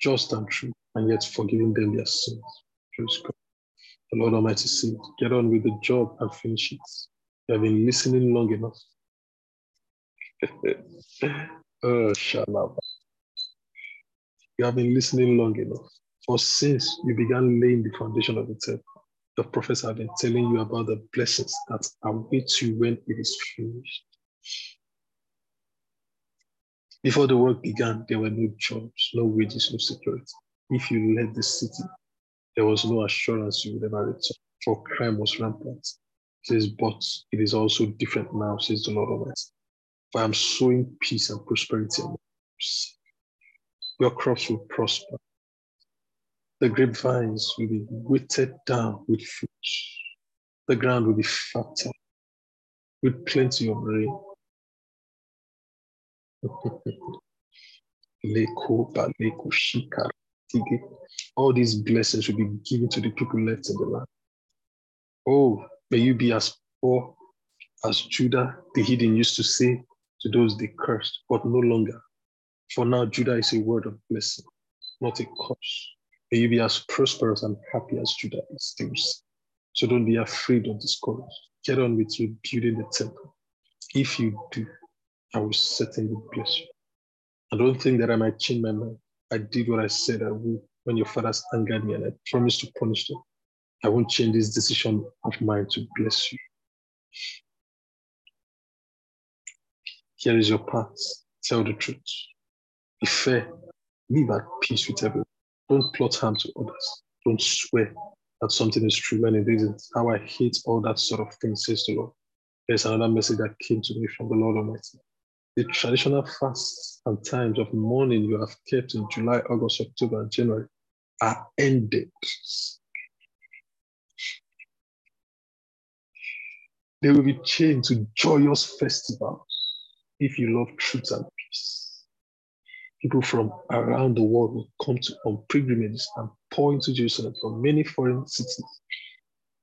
just and true and yet forgiving them their sins. Praise God. The Lord Almighty said, Get on with the job and finish it. You have been listening long enough. *laughs* oh, shalom. You have been listening long enough. For since you began laying the foundation of the temple, the prophets have been telling you about the blessings that await you when it is finished. Before the work began, there were no jobs, no wages, no security. If you left the city, there was no assurance you would ever return, for crime was rampant. He says, but it is also different now, says the Lord Almighty. For I am sowing peace and prosperity among you. Your crops will prosper. The grapevines will be weighted down with fruit. The ground will be fertile with plenty of rain. *laughs* All these blessings will be given to the people left in the land. Oh, may you be as poor as Judah, the hidden, used to say to those they cursed, but no longer. For now, Judah is a word of blessing, not a curse. May you be as prosperous and happy as Judah is still. So don't be afraid or discouraged. Get on with rebuilding the temple. If you do, I will certainly bless you. I don't think that I might change my mind. I did what I said I would when your fathers angered me and I promised to punish them. I won't change this decision of mine to bless you. Here is your path. Tell the truth. Be fair. Live at peace with everyone. Don't plot harm to others. Don't swear that something is true when it isn't. How I hate all that sort of thing, says the Lord. There's another message that came to me from the Lord Almighty. The traditional fasts and times of mourning you have kept in July, August, October, and January are ended. They will be changed to joyous festivals if you love truth and. People from around the world will come to on pilgrimages and pour into Jerusalem from many foreign cities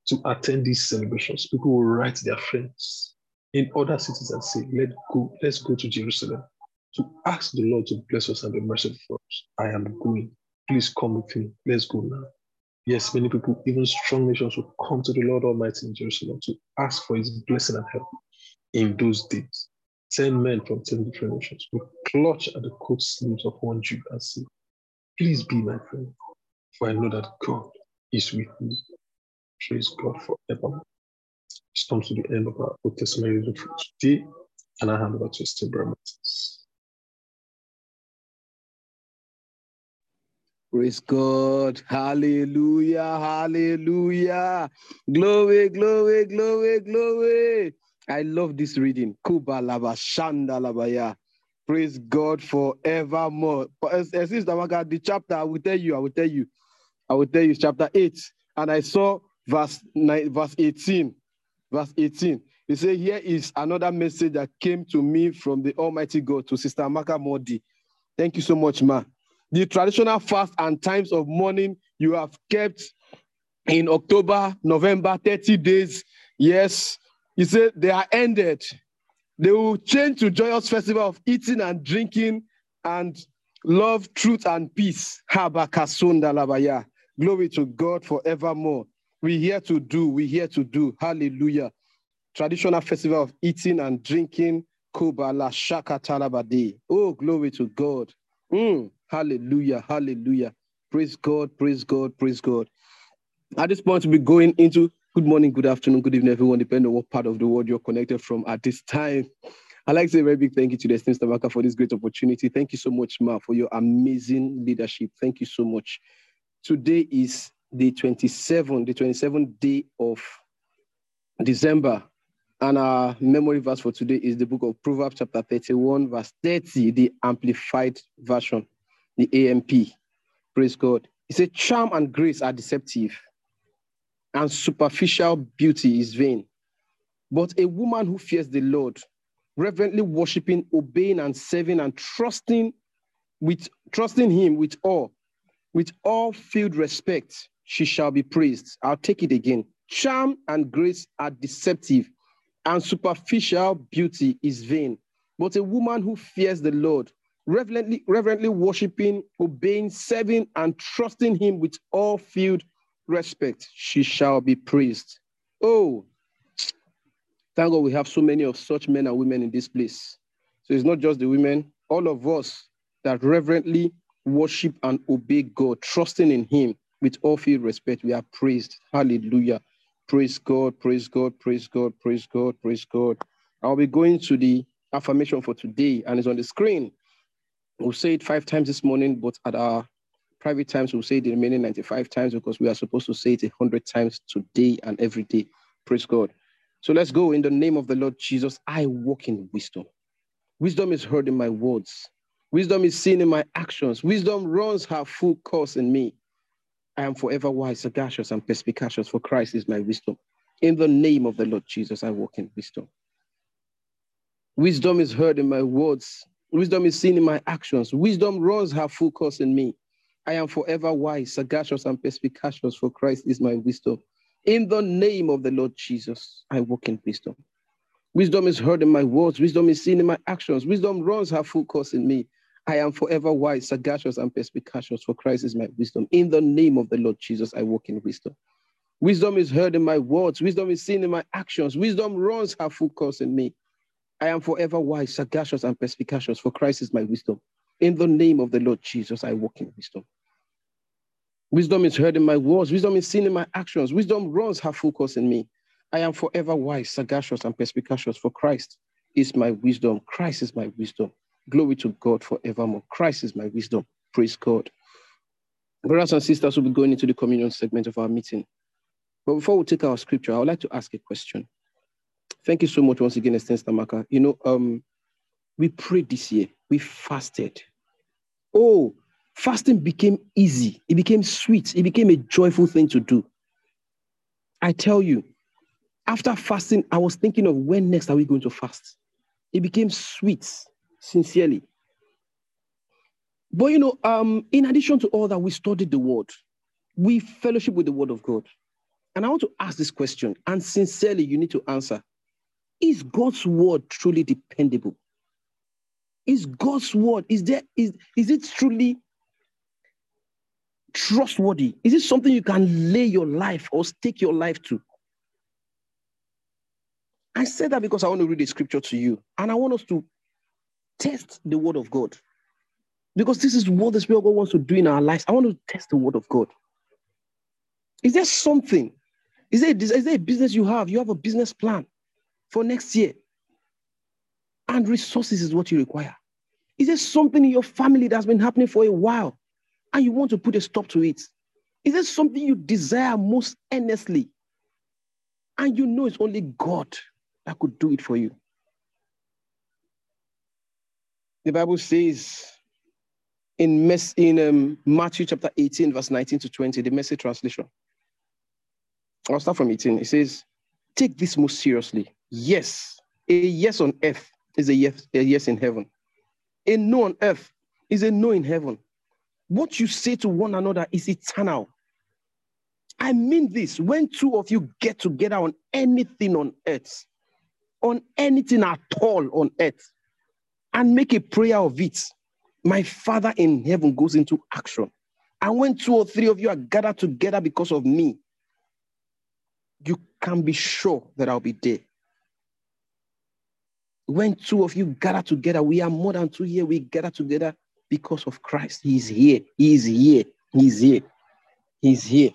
to attend these celebrations. People will write their friends in other cities and say, Let go, let's go to Jerusalem to ask the Lord to bless us and be merciful for us. I am going. Please come with me. Let's go now. Yes, many people, even strong nations, will come to the Lord Almighty in Jerusalem to ask for his blessing and help in those days. Ten men from ten different nations will clutch at the coat sleeves of one Jew and say, Please be my friend, for I know that God is with me. Praise God forever. This comes to the end of our Old Testament reading for today, and I hand over to esteemed Martins. Praise God. Hallelujah. Hallelujah. Glory, glory, glory, glory. I love this reading. Kuba lava shanda labaya. Praise God forevermore. Since the chapter, I will tell you, I will tell you, I will tell you, chapter 8. And I saw verse 9, verse 18. Verse 18. He said, Here is another message that came to me from the Almighty God to Sister Maka Modi. Thank you so much, ma the traditional fast and times of mourning you have kept in October, November, 30 days. Yes, he said they are ended. They will change to joyous festival of eating and drinking and love, truth, and peace. Glory to God forevermore. we here to do, we here to do. Hallelujah. Traditional festival of eating and drinking. Kubala Shakatalabadi. Oh, glory to God. Mm. Hallelujah. Hallelujah. Praise God. Praise God. Praise God. At this point, we'll be going into good morning, good afternoon, good evening, everyone, depending on what part of the world you're connected from at this time. I'd like to say a very big thank you to the esteemed Stamaka for this great opportunity. Thank you so much, Ma, for your amazing leadership. Thank you so much. Today is the 27th, the 27th day of December. And our memory verse for today is the book of Proverbs, chapter 31, verse 30, the amplified version the AMP. Praise God. He said, Charm and grace are deceptive, and superficial beauty is vain. But a woman who fears the Lord, reverently worshiping, obeying, and serving, and trusting with trusting him with all, with all filled respect, she shall be praised. I'll take it again. Charm and grace are deceptive, and superficial beauty is vain. But a woman who fears the Lord, reverently, reverently worshiping, obeying, serving, and trusting him with all filled respect, she shall be praised. Oh, thank God we have so many of such men and women in this place. So it's not just the women, all of us that reverently worship and obey God, trusting in Him with all due respect. We are praised. Hallelujah. Praise God, praise God, praise God, praise God, praise God. I'll be going to the affirmation for today, and it's on the screen. We'll say it five times this morning, but at our private times, we'll say the remaining 95 times because we are supposed to say it 100 times today and every day. Praise God. So let's go in the name of the Lord Jesus. I walk in wisdom. Wisdom is heard in my words. Wisdom is seen in my actions. Wisdom runs her full course in me. I am forever wise, sagacious, and perspicacious, for Christ is my wisdom. In the name of the Lord Jesus, I walk in wisdom. Wisdom is heard in my words. Wisdom is seen in my actions. Wisdom runs her full course in me. I am forever wise, sagacious, and perspicacious, for Christ is my wisdom. In the name of the Lord Jesus, I walk in wisdom. Wisdom is heard in my words. Wisdom is seen in my actions. Wisdom runs her full course in me. I am forever wise, sagacious, and perspicacious, for Christ is my wisdom. In the name of the Lord Jesus, I walk in wisdom. Wisdom is heard in my words. Wisdom is seen in my actions. Wisdom runs her full course in me. I am forever wise, sagacious, and perspicacious, for Christ is my wisdom. In the name of the Lord Jesus, I walk in wisdom. Wisdom is heard in my words. Wisdom is seen in my actions. Wisdom runs her full course in me. I am forever wise, sagacious, and perspicacious, for Christ is my wisdom. Christ is my wisdom. Glory to God forevermore. Christ is my wisdom. Praise God. Brothers and sisters, we'll be going into the communion segment of our meeting. But before we take our scripture, I would like to ask a question. Thank you so much once again, Esther Stamaka. You know, um, we prayed this year, we fasted. Oh, fasting became easy, it became sweet, it became a joyful thing to do. I tell you, after fasting, I was thinking of when next are we going to fast? It became sweet sincerely. But you know, um, in addition to all that, we studied the word, we fellowship with the word of God. And I want to ask this question, and sincerely, you need to answer Is God's word truly dependable? Is God's word, is there, is, is it truly trustworthy? Is it something you can lay your life or stake your life to? I said that because I want to read the scripture to you, and I want us to test the word of God. Because this is what the Spirit of God wants to do in our lives. I want to test the word of God. Is there something? Is there, is there a business you have? You have a business plan for next year. And resources is what you require. Is there something in your family that's been happening for a while and you want to put a stop to it? Is there something you desire most earnestly and you know it's only God that could do it for you? The Bible says in, in um, Matthew chapter 18, verse 19 to 20, the message translation. I'll start from 18. It says, Take this most seriously. Yes, a yes on earth is a yes, a yes in heaven. A no on earth is a no in heaven. What you say to one another is eternal. I mean this when two of you get together on anything on earth, on anything at all on earth, and make a prayer of it, my Father in heaven goes into action. And when two or three of you are gathered together because of me, you can be sure that I'll be there. When two of you gather together, we are more than two here, we gather together because of Christ. He's here. He's here. He's here. He's here.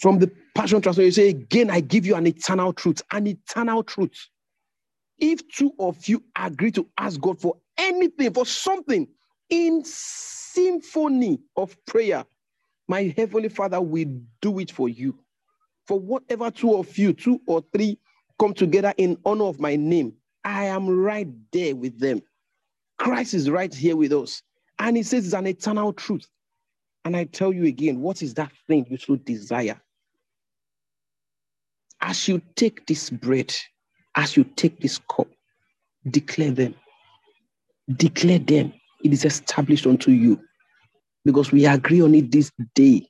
From the Passion Translation, you say, Again, I give you an eternal truth, an eternal truth. If two of you agree to ask God for anything, for something in symphony of prayer, my heavenly Father will do it for you. For whatever two of you, two or three, come together in honor of my name, I am right there with them. Christ is right here with us. And he says it's an eternal truth. And I tell you again, what is that thing you should desire? As you take this bread, as you take this cup, declare them. Declare them. It is established unto you. Because we agree on it this day,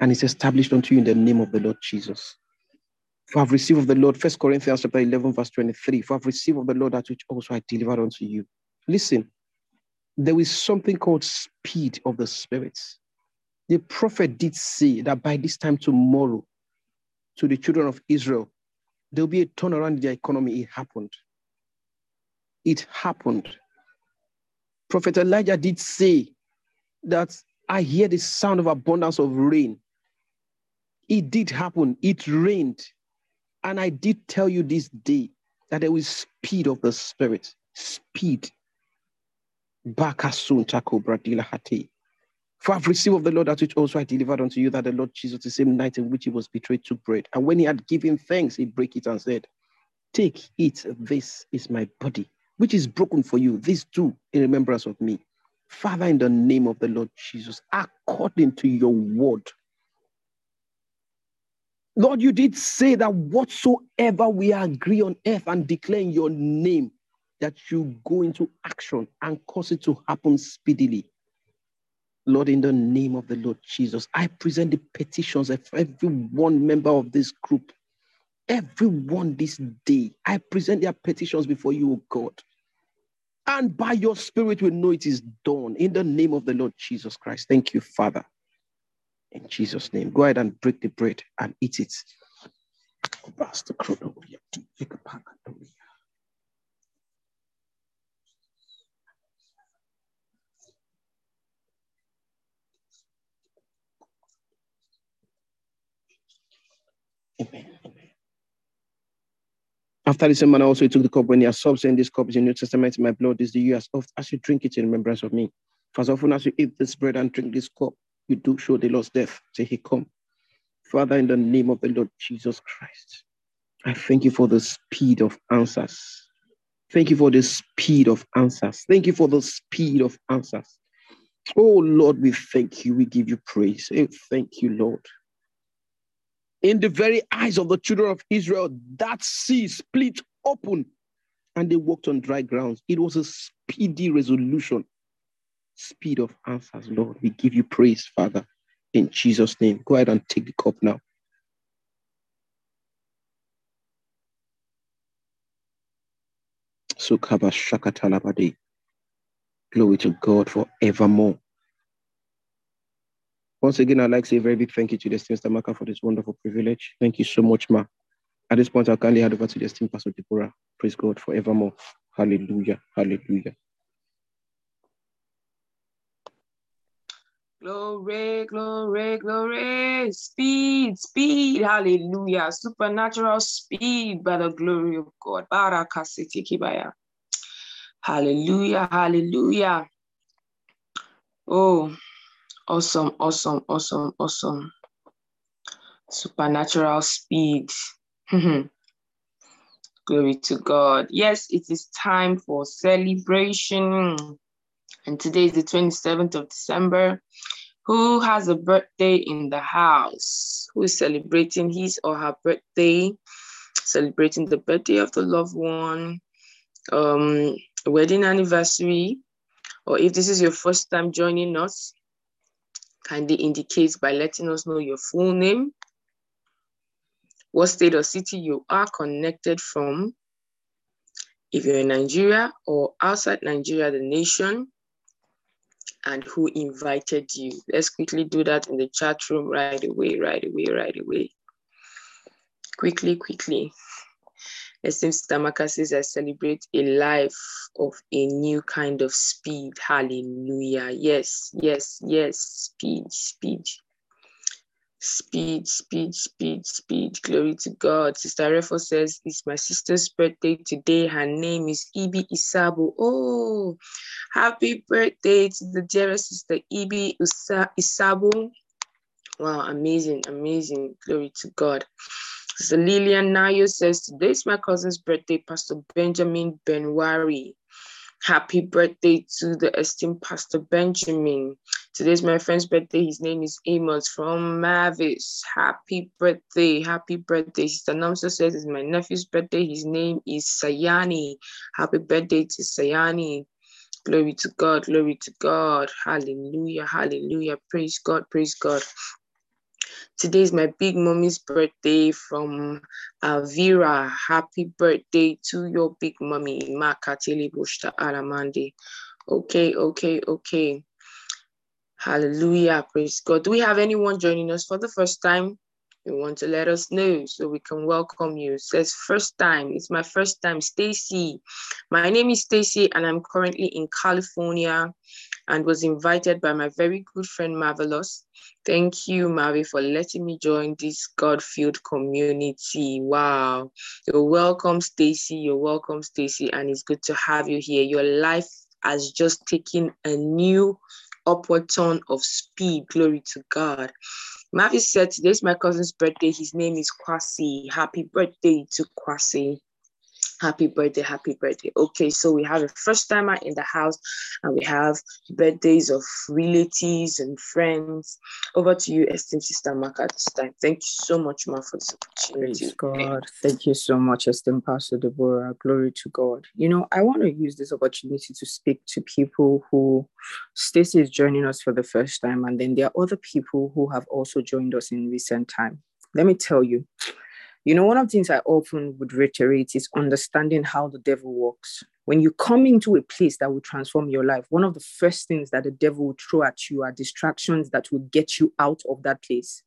and it's established unto you in the name of the Lord Jesus. For I've received of the Lord, First Corinthians chapter 11, verse 23. For I've received of the Lord that which also I delivered unto you. Listen, there is something called speed of the spirits. The prophet did say that by this time tomorrow, to the children of Israel, there'll be a turnaround in their economy. It happened. It happened. Prophet Elijah did say that I hear the sound of abundance of rain. It did happen. It rained. And I did tell you this day that there was speed of the spirit. Speed. Bakasun bradila hati. For I've received of the Lord that which also I delivered unto you, that the Lord Jesus, the same night in which he was betrayed, took bread. And when he had given thanks, he broke it and said, Take, eat, this is my body, which is broken for you. This too in remembrance of me. Father, in the name of the Lord Jesus, according to your word. Lord, you did say that whatsoever we agree on earth and declare in your name, that you go into action and cause it to happen speedily. Lord, in the name of the Lord Jesus, I present the petitions of every one member of this group. Everyone this day, I present their petitions before you, God. And by your spirit, we know it is done in the name of the Lord Jesus Christ. Thank you, Father. In Jesus' name, go ahead and break the bread and eat it. After the same manner, also he took the cup when he had supped, saying, This cup is the New Testament in my blood. This do you as oft as you drink it in remembrance of me. For as often as you eat this bread and drink this cup, you do show the Lord's death till he come. Father, in the name of the Lord Jesus Christ, I thank you for the speed of answers. Thank you for the speed of answers. Thank you for the speed of answers. Oh Lord, we thank you. We give you praise. Oh, thank you, Lord in the very eyes of the children of Israel, that sea split open and they walked on dry grounds. It was a speedy resolution, speed of answers, Lord. We give you praise, Father, in Jesus' name. Go ahead and take the cup now. Sukaba Shakatalabade. Glory to God forevermore. Once again, I'd like to say a very big thank you to the esteemed Mr. Maka for this wonderful privilege. Thank you so much, Ma. At this point, I'll kindly hand over to the esteemed Pastor Deborah. Praise God forevermore. Hallelujah. Hallelujah. Glory, glory, glory. Speed, speed. Hallelujah. Supernatural speed by the glory of God. Hallelujah. Hallelujah. Oh, Awesome, awesome, awesome, awesome. Supernatural speed. *laughs* Glory to God. Yes, it is time for celebration. And today is the 27th of December. Who has a birthday in the house? Who is celebrating his or her birthday? Celebrating the birthday of the loved one, um, wedding anniversary, or if this is your first time joining us, kindly indicate by letting us know your full name, what state or city you are connected from, if you're in Nigeria or outside Nigeria, the nation, and who invited you. Let's quickly do that in the chat room right away, right away, right away. Quickly, quickly. Esteemed Stamaka says, I celebrate a life of a new kind of speed. Hallelujah. Yes, yes, yes. Speed, speed. Speed, speed, speed, speed. Glory to God. Sister Refo says, It's my sister's birthday today. Her name is Ibi Isabu. Oh, happy birthday to the dearest sister Ibi Isabu. Wow, amazing, amazing. Glory to God. So Lillian Nayo says, Today's my cousin's birthday, Pastor Benjamin Benwari. Happy birthday to the esteemed Pastor Benjamin. Today's my friend's birthday. His name is Amos from Mavis. Happy birthday. Happy birthday. Sister Namsa says it's my nephew's birthday. His name is Sayani. Happy birthday to Sayani. Glory to God. Glory to God. Hallelujah. Hallelujah. Praise God. Praise God. Today is my big mommy's birthday from Avira. Happy birthday to your big mommy, Makatili Bushta Alamande. Okay, okay, okay. Hallelujah. Praise God. Do we have anyone joining us for the first time? You want to let us know so we can welcome you. It says first time. It's my first time. Stacy. My name is Stacy and I'm currently in California. And was invited by my very good friend Marvelous. Thank you, Mavi, for letting me join this God-filled community. Wow. You're welcome, Stacy. You're welcome, Stacy, and it's good to have you here. Your life has just taken a new upward turn of speed. Glory to God. Mavi said, Today's my cousin's birthday. His name is Kwasi. Happy birthday to Kwasi. Happy birthday, happy birthday. Okay, so we have a first timer in the house and we have birthdays of relatives and friends. Over to you, esteemed sister Mark at this time. Thank you so much, Ma, for this opportunity. Praise God. Thank you so much, esteemed Pastor Deborah. Glory to God. You know, I want to use this opportunity to speak to people who Stacy is joining us for the first time, and then there are other people who have also joined us in recent time. Let me tell you, you know, one of the things I often would reiterate is understanding how the devil works. When you come into a place that will transform your life, one of the first things that the devil will throw at you are distractions that will get you out of that place.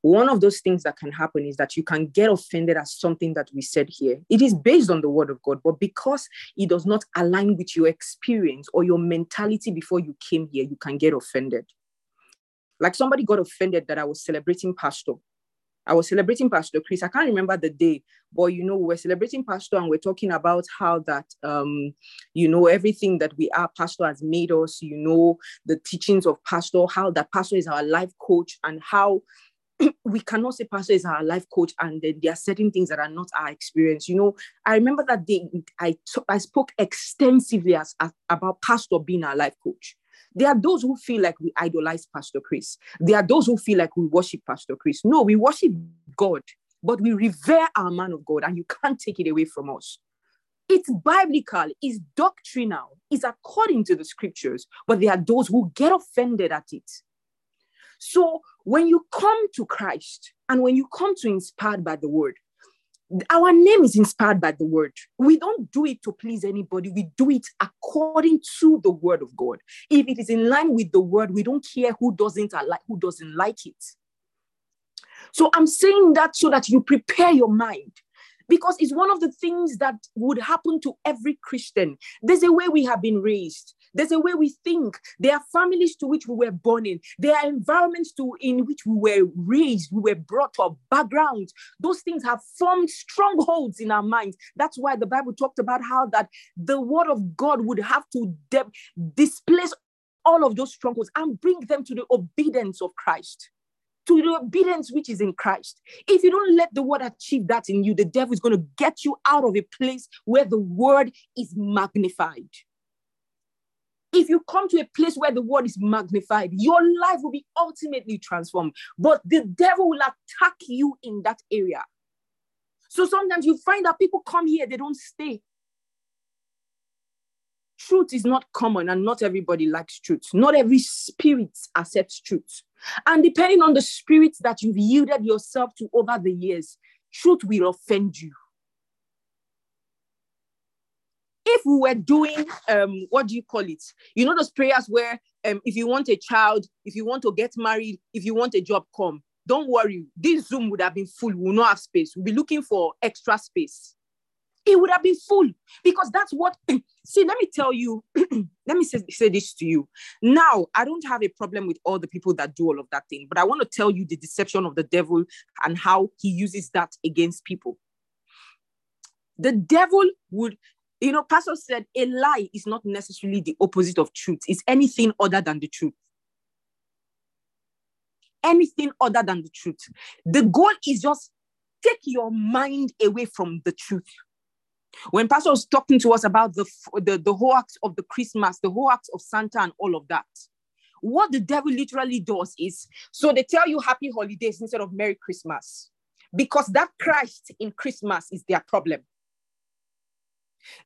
One of those things that can happen is that you can get offended at something that we said here. It is based on the word of God, but because it does not align with your experience or your mentality before you came here, you can get offended. Like somebody got offended that I was celebrating pastor I was celebrating Pastor Chris. I can't remember the day, but you know, we're celebrating Pastor and we're talking about how that, um, you know, everything that we are, Pastor has made us, you know, the teachings of Pastor, how that Pastor is our life coach and how *clears throat* we cannot say pastor is our life coach and then there are certain things that are not our experience you know i remember that day i, t- I spoke extensively as, as, about pastor being our life coach there are those who feel like we idolize Pastor Chris. There are those who feel like we worship Pastor Chris. No, we worship God, but we revere our man of God, and you can't take it away from us. It's biblical, it's doctrinal, it's according to the scriptures, but there are those who get offended at it. So when you come to Christ and when you come to inspired by the word, our name is inspired by the word. We don't do it to please anybody. We do it according to the word of God. If it is in line with the word, we don't care who doesn't like who doesn't like it. So I'm saying that so that you prepare your mind because it's one of the things that would happen to every Christian. There's a way we have been raised. There's a way we think. There are families to which we were born in. There are environments to in which we were raised, we were brought up, backgrounds. Those things have formed strongholds in our minds. That's why the Bible talked about how that the word of God would have to de- displace all of those strongholds and bring them to the obedience of Christ to the obedience which is in Christ. If you don't let the word achieve that in you, the devil is going to get you out of a place where the word is magnified. If you come to a place where the word is magnified, your life will be ultimately transformed. But the devil will attack you in that area. So sometimes you find that people come here, they don't stay. Truth is not common, and not everybody likes truth. Not every spirit accepts truth. And depending on the spirit that you've yielded yourself to over the years, truth will offend you. If we were doing, um, what do you call it? You know, those prayers where um, if you want a child, if you want to get married, if you want a job, come. Don't worry, this Zoom would have been full. We will not have space. We'll be looking for extra space it would have been full because that's what *clears throat* see let me tell you *clears throat* let me say, say this to you. Now i don't have a problem with all the people that do all of that thing but i want to tell you the deception of the devil and how he uses that against people. The devil would you know pastor said a lie is not necessarily the opposite of truth. It's anything other than the truth. Anything other than the truth. The goal is just take your mind away from the truth when Pastor was talking to us about the, the, the hoax of the Christmas, the hoax of Santa, and all of that, what the devil literally does is so they tell you happy holidays instead of Merry Christmas because that Christ in Christmas is their problem.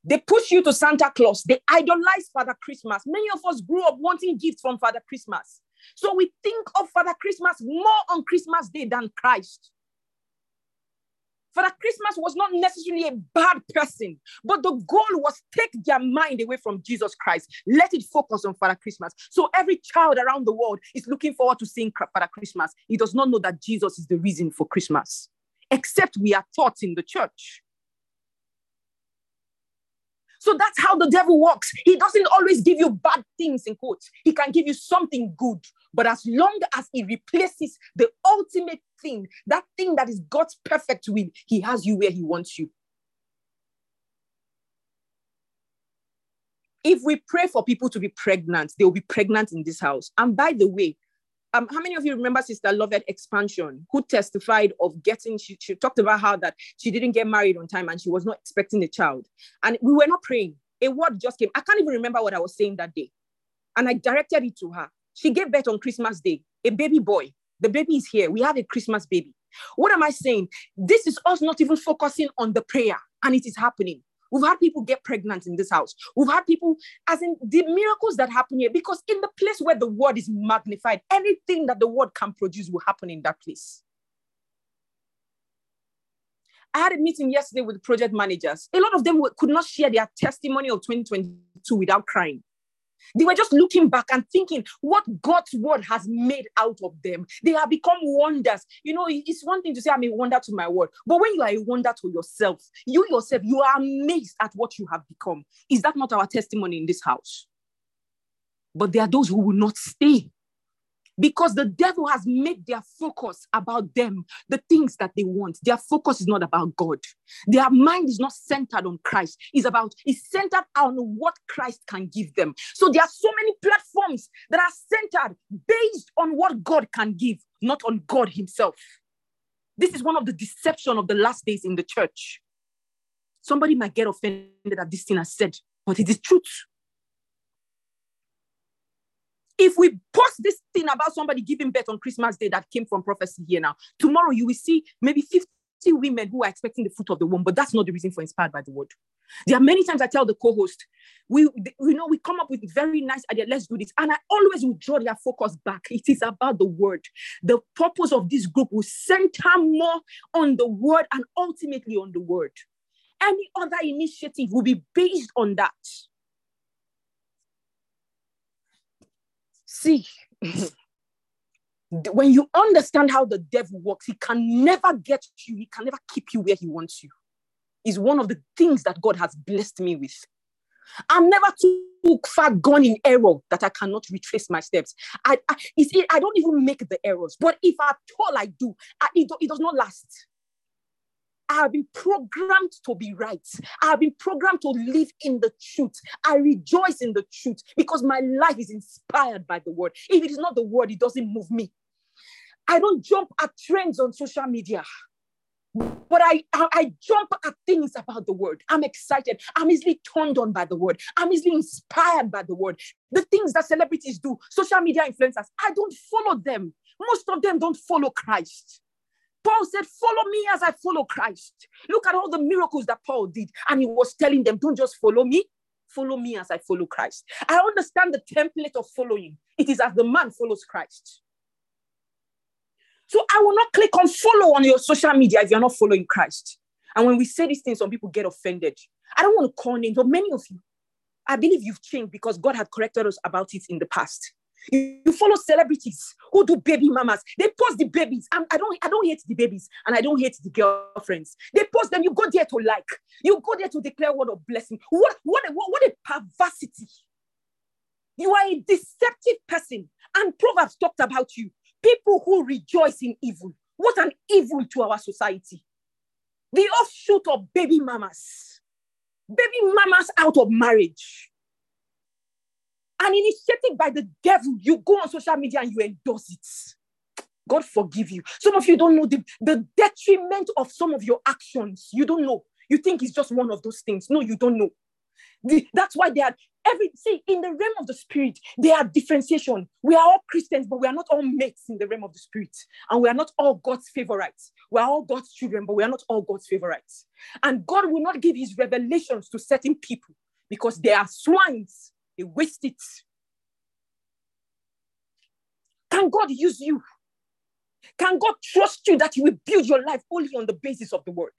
They push you to Santa Claus. They idolize Father Christmas. Many of us grew up wanting gifts from Father Christmas. So we think of Father Christmas more on Christmas Day than Christ. Father Christmas was not necessarily a bad person, but the goal was take their mind away from Jesus Christ. Let it focus on Father Christmas. So every child around the world is looking forward to seeing Father Christmas. He does not know that Jesus is the reason for Christmas, except we are taught in the church. So that's how the devil works. He doesn't always give you bad things in quotes. He can give you something good. But as long as he replaces the ultimate thing, that thing that is God's perfect will, he has you where he wants you. If we pray for people to be pregnant, they will be pregnant in this house. And by the way, um, how many of you remember Sister Lovett Expansion, who testified of getting, she, she talked about how that she didn't get married on time and she was not expecting a child. And we were not praying. A word just came. I can't even remember what I was saying that day. And I directed it to her. She gave birth on Christmas Day, a baby boy. The baby is here. We have a Christmas baby. What am I saying? This is us not even focusing on the prayer, and it is happening. We've had people get pregnant in this house. We've had people, as in the miracles that happen here, because in the place where the word is magnified, anything that the word can produce will happen in that place. I had a meeting yesterday with project managers. A lot of them could not share their testimony of 2022 without crying. They were just looking back and thinking what God's word has made out of them. They have become wonders. You know, it's one thing to say, I'm a wonder to my word. But when you are a wonder to yourself, you yourself, you are amazed at what you have become. Is that not our testimony in this house? But there are those who will not stay because the devil has made their focus about them, the things that they want. Their focus is not about God. Their mind is not centered on Christ. It's about, it's centered on what Christ can give them. So there are so many platforms that are centered based on what God can give, not on God Himself. This is one of the deception of the last days in the church. Somebody might get offended at this thing I said, but it is truth. If we post this thing about somebody giving birth on Christmas Day that came from prophecy here now, tomorrow you will see maybe 50 women who are expecting the fruit of the womb, but that's not the reason for inspired by the word. There are many times I tell the co-host, we you know we come up with very nice idea, let's do this, and I always will draw their focus back. It is about the word. The purpose of this group will center more on the word and ultimately on the word. Any other initiative will be based on that. See, *laughs* when you understand how the devil works, he can never get you, he can never keep you where he wants you. Is one of the things that God has blessed me with. I'm never too far gone in error that I cannot retrace my steps. I, I, I don't even make the errors, but if at all I do, I, it, it does not last. I have been programmed to be right. I have been programmed to live in the truth. I rejoice in the truth because my life is inspired by the word. If it is not the word, it doesn't move me. I don't jump at trends on social media, but I, I, I jump at things about the word. I'm excited. I'm easily turned on by the word. I'm easily inspired by the word. The things that celebrities do, social media influencers, I don't follow them. Most of them don't follow Christ. Paul said, Follow me as I follow Christ. Look at all the miracles that Paul did. And he was telling them, Don't just follow me, follow me as I follow Christ. I understand the template of following. It is as the man follows Christ. So I will not click on follow on your social media if you're not following Christ. And when we say these things, some people get offended. I don't want to call names, but many of you, I believe you've changed because God had corrected us about it in the past. You follow celebrities who do baby mamas. They post the babies. I'm, I don't, I don't hate the babies and I don't hate the girlfriends. They post them. You go there to like. You go there to declare word of blessing. What, what, what, what a perversity. You are a deceptive person. And Proverbs talked about you. People who rejoice in evil. What an evil to our society. The offshoot of baby mamas. Baby mamas out of marriage an initiative by the devil, you go on social media and you endorse it. God forgive you. Some of you don't know the, the detriment of some of your actions. You don't know. You think it's just one of those things. No, you don't know. The, that's why they are every see in the realm of the spirit, there are differentiation. We are all Christians, but we are not all mates in the realm of the spirit, and we are not all God's favorites. We are all God's children, but we are not all God's favorites. And God will not give his revelations to certain people because they are swines they waste it. Can God use you? Can God trust you that you will build your life only on the basis of the word?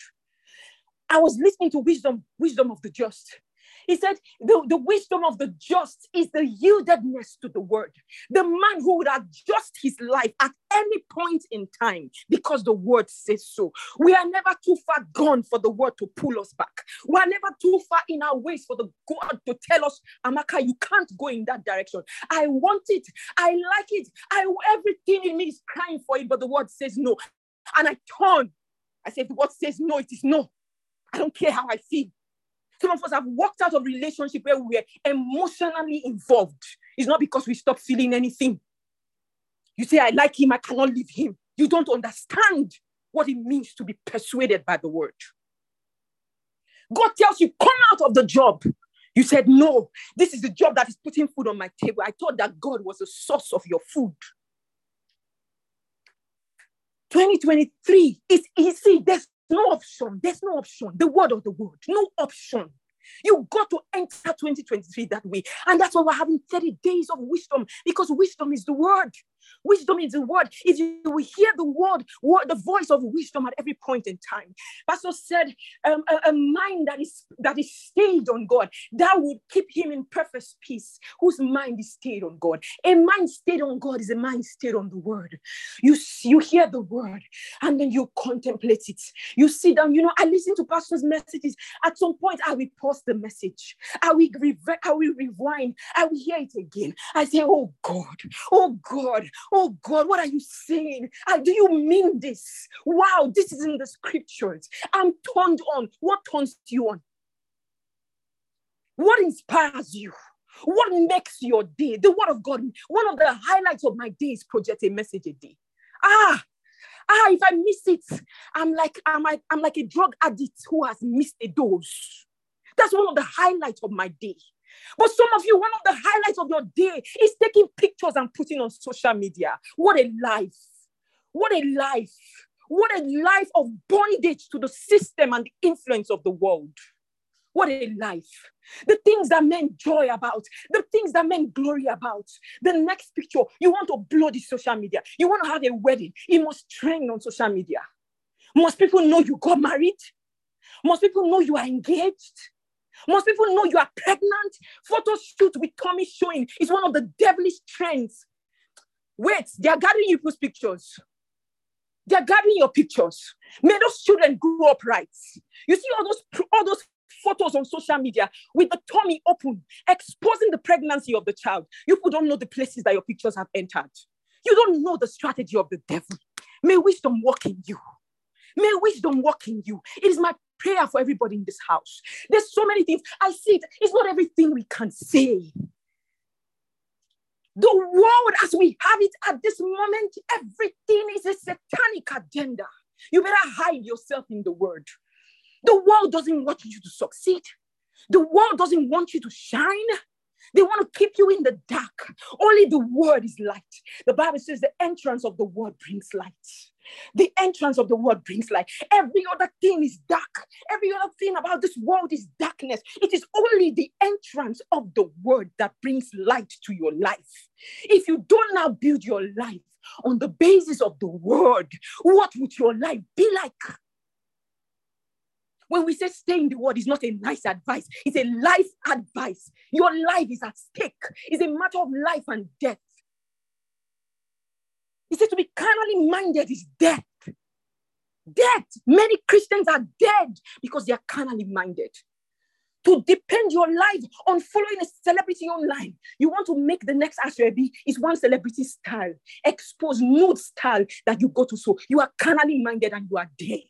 I was listening to wisdom, wisdom of the just. He said, the, the wisdom of the just is the yieldedness to the word. The man who would adjust his life at any point in time because the word says so. We are never too far gone for the word to pull us back. We are never too far in our ways for the God to tell us, Amaka, you can't go in that direction. I want it. I like it. I everything in me is crying for it, but the word says no. And I turn. I say, the word says no, it is no. I don't care how I feel. Some of us have walked out of relationship where we were emotionally involved. It's not because we stopped feeling anything. You say, I like him, I cannot leave him. You don't understand what it means to be persuaded by the word. God tells you, come out of the job. You said, no, this is the job that is putting food on my table. I thought that God was the source of your food. 2023 is easy. There's no option. There's no option. The word of the word. No option. You got to enter 2023 that way. And that's why we're having 30 days of wisdom because wisdom is the word. Wisdom is the word. If you will hear the word, word, the voice of wisdom at every point in time. Pastor said, um, a, a, mind that is that is stayed on God, that would keep him in perfect peace, whose mind is stayed on God. A mind stayed on God is a mind stayed on the word. You, you hear the word and then you contemplate it. You sit down, you know, I listen to pastor's messages. At some point, I will pause the message. I will, rev- I will rewind. I will hear it again. I say, oh God, oh God, Oh God, what are you saying? Uh, do you mean this? Wow, this is in the scriptures. I'm turned on. What turns you on? What inspires you? What makes your day? The word of God. One of the highlights of my day is project a message a day. Ah, ah, if I miss it, I'm like I'm like, I'm like a drug addict who has missed a dose. That's one of the highlights of my day. But some of you, one of the highlights of your day is taking pictures and putting on social media. What a life! What a life! What a life of bondage to the system and the influence of the world. What a life. The things that men joy about, the things that men glory about. The next picture, you want to blow the social media. You want to have a wedding. It must trend on social media. Most people know you got married. Most people know you are engaged. Most people know you are pregnant. Photo shoot with tummy showing is one of the devilish trends. Wait, they are gathering you, people's pictures. They are gathering your pictures. May those children grow up right. You see all those all those photos on social media with the tummy open, exposing the pregnancy of the child. You people don't know the places that your pictures have entered. You don't know the strategy of the devil. May wisdom walk in you. May wisdom walk in you. It is my prayer for everybody in this house. There's so many things. I see it. It's not everything we can say. The world as we have it at this moment, everything is a satanic agenda. You better hide yourself in the word. The world doesn't want you to succeed. The world doesn't want you to shine. They want to keep you in the dark. Only the word is light. The Bible says the entrance of the word brings light. The entrance of the word brings light. Every other thing is dark. Every other thing about this world is darkness. It is only the entrance of the word that brings light to your life. If you don't now build your life on the basis of the word, what would your life be like? When we say stay in the word, it's not a nice advice, it's a life advice. Your life is at stake, it's a matter of life and death. He said to be carnally minded is death. Death. Many Christians are dead because they are carnally minded. To depend your life on following a celebrity online. You want to make the next Asoebi is one celebrity style, expose nude style that you go to. So you are carnally minded and you are dead.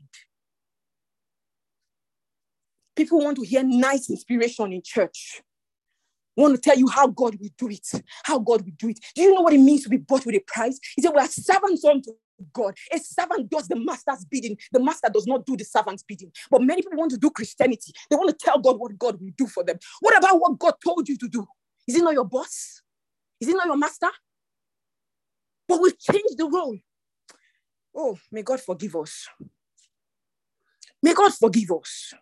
People want to hear nice inspiration in church want to tell you how God will do it. How God will do it. Do you know what it means to be bought with a price? He said, We are servants unto God. A servant does the master's bidding. The master does not do the servant's bidding. But many people want to do Christianity. They want to tell God what God will do for them. What about what God told you to do? Is he not your boss? Is he not your master? But we've changed the role. Oh, may God forgive us. May God forgive us.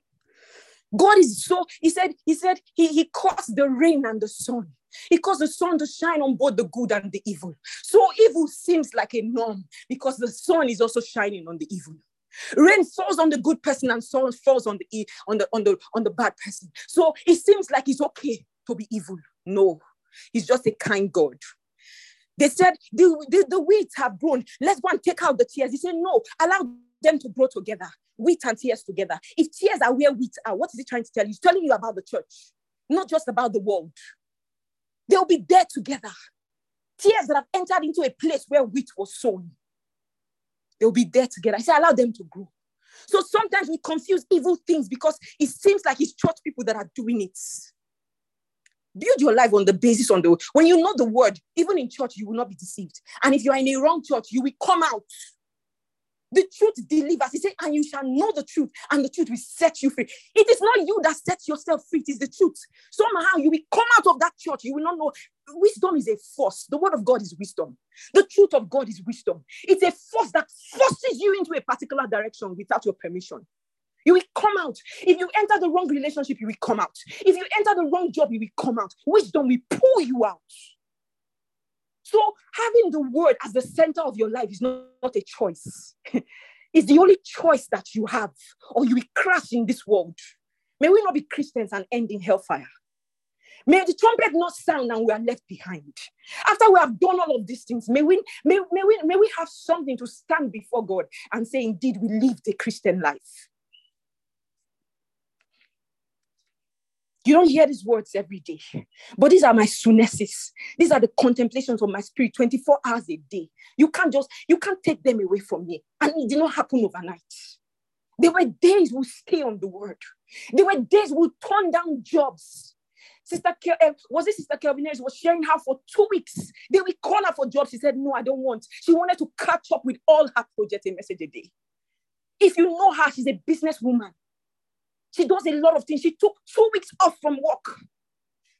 God is so, he said, he said, he, he caused the rain and the sun. He caused the sun to shine on both the good and the evil. So evil seems like a norm because the sun is also shining on the evil. Rain falls on the good person and so falls on the on the on the on the bad person. So it seems like it's okay to be evil. No, he's just a kind God. They said the, the, the weeds have grown. Let's go and take out the tears. He said, No, allow them to grow together, wheat and tears together. If tears are where wheat are, what is he trying to tell you? He's telling you about the church, not just about the world. They'll be there together. Tears that have entered into a place where wheat was sown. They'll be there together. I say, allow them to grow. So sometimes we confuse evil things because it seems like it's church people that are doing it. Build your life on the basis on the when you know the word, even in church, you will not be deceived. And if you are in a wrong church, you will come out the truth delivers. He said, and you shall know the truth, and the truth will set you free. It is not you that sets yourself free, it is the truth. Somehow you will come out of that church. You will not know. Wisdom is a force. The word of God is wisdom. The truth of God is wisdom. It's a force that forces you into a particular direction without your permission. You will come out. If you enter the wrong relationship, you will come out. If you enter the wrong job, you will come out. Wisdom will pull you out. So having the word as the center of your life is not, not a choice. *laughs* it's the only choice that you have, or you will crash in this world. May we not be Christians and end in hellfire. May the trumpet not sound and we are left behind. After we have done all of these things, may we, may, may, we, may we have something to stand before God and say, Indeed, we lived a Christian life. You don't hear these words every day, but these are my sunesis. These are the contemplations of my spirit 24 hours a day. You can't just, you can't take them away from me. And it did not happen overnight. There were days we stay on the word. There were days we turn down jobs. Sister Kel, uh, was it Sister Kelvin was sharing how for two weeks. They will call her for jobs. She said, No, I don't want. She wanted to catch up with all her projects, a message a day. If you know her, she's a businesswoman. She does a lot of things. She took two weeks off from work.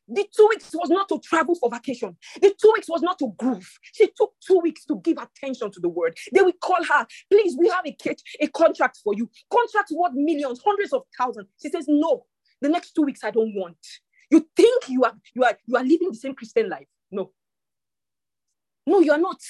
The two weeks was not to travel for vacation. The two weeks was not to groove. She took two weeks to give attention to the word. They will call her, please, we have a, catch, a contract for you. Contract worth millions, hundreds of thousands. She says, no, the next two weeks I don't want. You think you are you are you are living the same Christian life? No. No, you are not.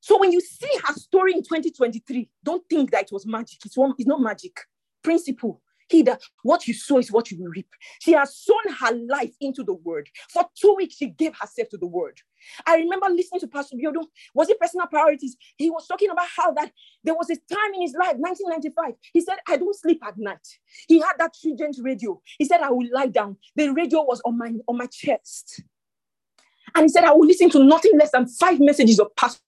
So when you see her story in 2023, don't think that it was magic. It's, one, it's not magic principle. He that what you sow is what you will reap. She has sown her life into the word. For two weeks, she gave herself to the word. I remember listening to Pastor Biodo. Was it personal priorities? He was talking about how that there was a time in his life, 1995. He said, I don't sleep at night. He had that Trident radio. He said, I will lie down. The radio was on my on my chest. And he said, I will listen to nothing less than five messages of pastor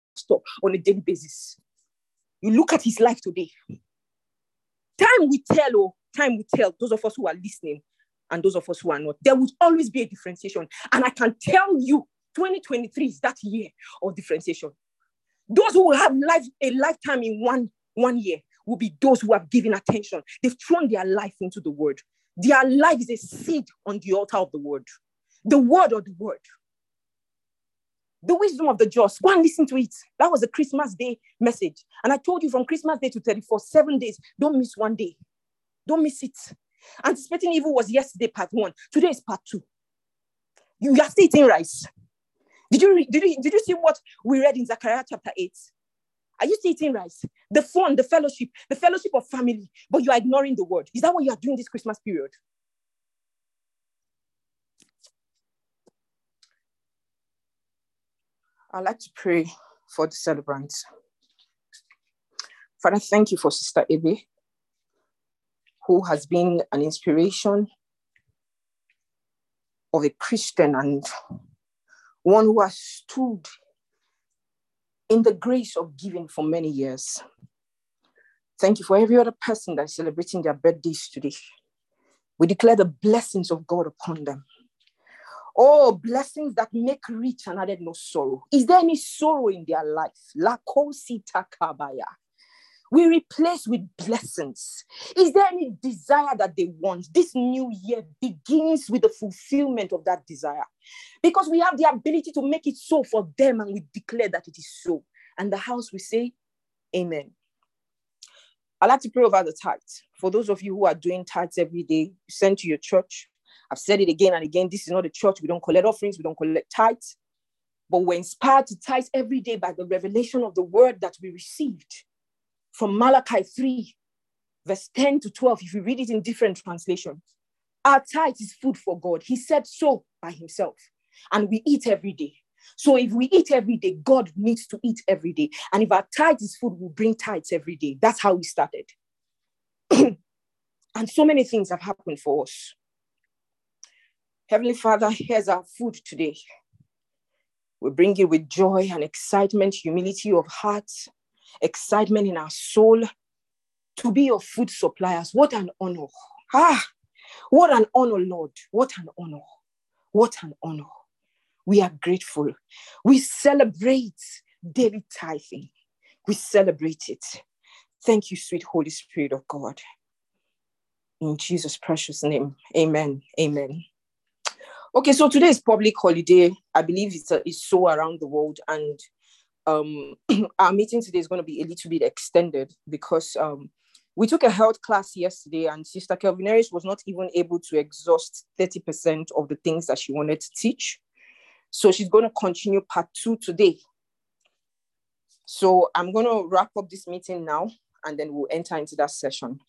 on a daily basis. You look at his life today. Time will tell, oh, time will tell those of us who are listening and those of us who are not. There will always be a differentiation. And I can tell you, 2023 is that year of differentiation. Those who will have life, a lifetime in one, one year will be those who have given attention. They've thrown their life into the word. Their life is a seed on the altar of the word. The word of the word. The wisdom of the just. Go and listen to it. That was a Christmas Day message. And I told you from Christmas Day to 34, seven days. Don't miss one day. Don't miss it. Anticipating evil was yesterday, part one. Today is part two. You, are still eating rice. Did you, did, you, did you see what we read in Zechariah chapter 8? Are you still eating rice? The fun, the fellowship, the fellowship of family, but you are ignoring the word. Is that what you are doing this Christmas period? I'd like to pray for the celebrants. Father, thank you for Sister Ebe, who has been an inspiration of a Christian and one who has stood in the grace of giving for many years. Thank you for every other person that is celebrating their birthdays today. We declare the blessings of God upon them. Oh, blessings that make rich and added no sorrow. Is there any sorrow in their life? takabaya. We replace with blessings. Is there any desire that they want? This new year begins with the fulfillment of that desire because we have the ability to make it so for them and we declare that it is so. And the house we say, Amen. i like to pray over the tithes. For those of you who are doing tithes every day, send to your church. I've said it again and again. This is not a church. We don't collect offerings. We don't collect tithes. But we're inspired to tithe every day by the revelation of the word that we received. from Malachi 3, verse 10 to 12, if you read it in different translations. Our tithe is food for God. He said so by himself. And we eat every day. So if we eat every day, God needs to eat every day. And if our tithe is food, we bring tithes every day. That's how we started. *clears throat* and so many things have happened for us. Heavenly Father, here's our food today. We bring it with joy and excitement, humility of heart, excitement in our soul to be your food suppliers. What an honor. Ah, what an honor, Lord. What an honor. What an honor. We are grateful. We celebrate daily tithing. We celebrate it. Thank you, sweet Holy Spirit of God. In Jesus' precious name, amen. Amen. Okay, so today is public holiday. I believe it's, a, it's so around the world, and um, *clears throat* our meeting today is going to be a little bit extended because um, we took a health class yesterday, and Sister Kelvinaris was not even able to exhaust 30% of the things that she wanted to teach. So she's going to continue part two today. So I'm going to wrap up this meeting now, and then we'll enter into that session.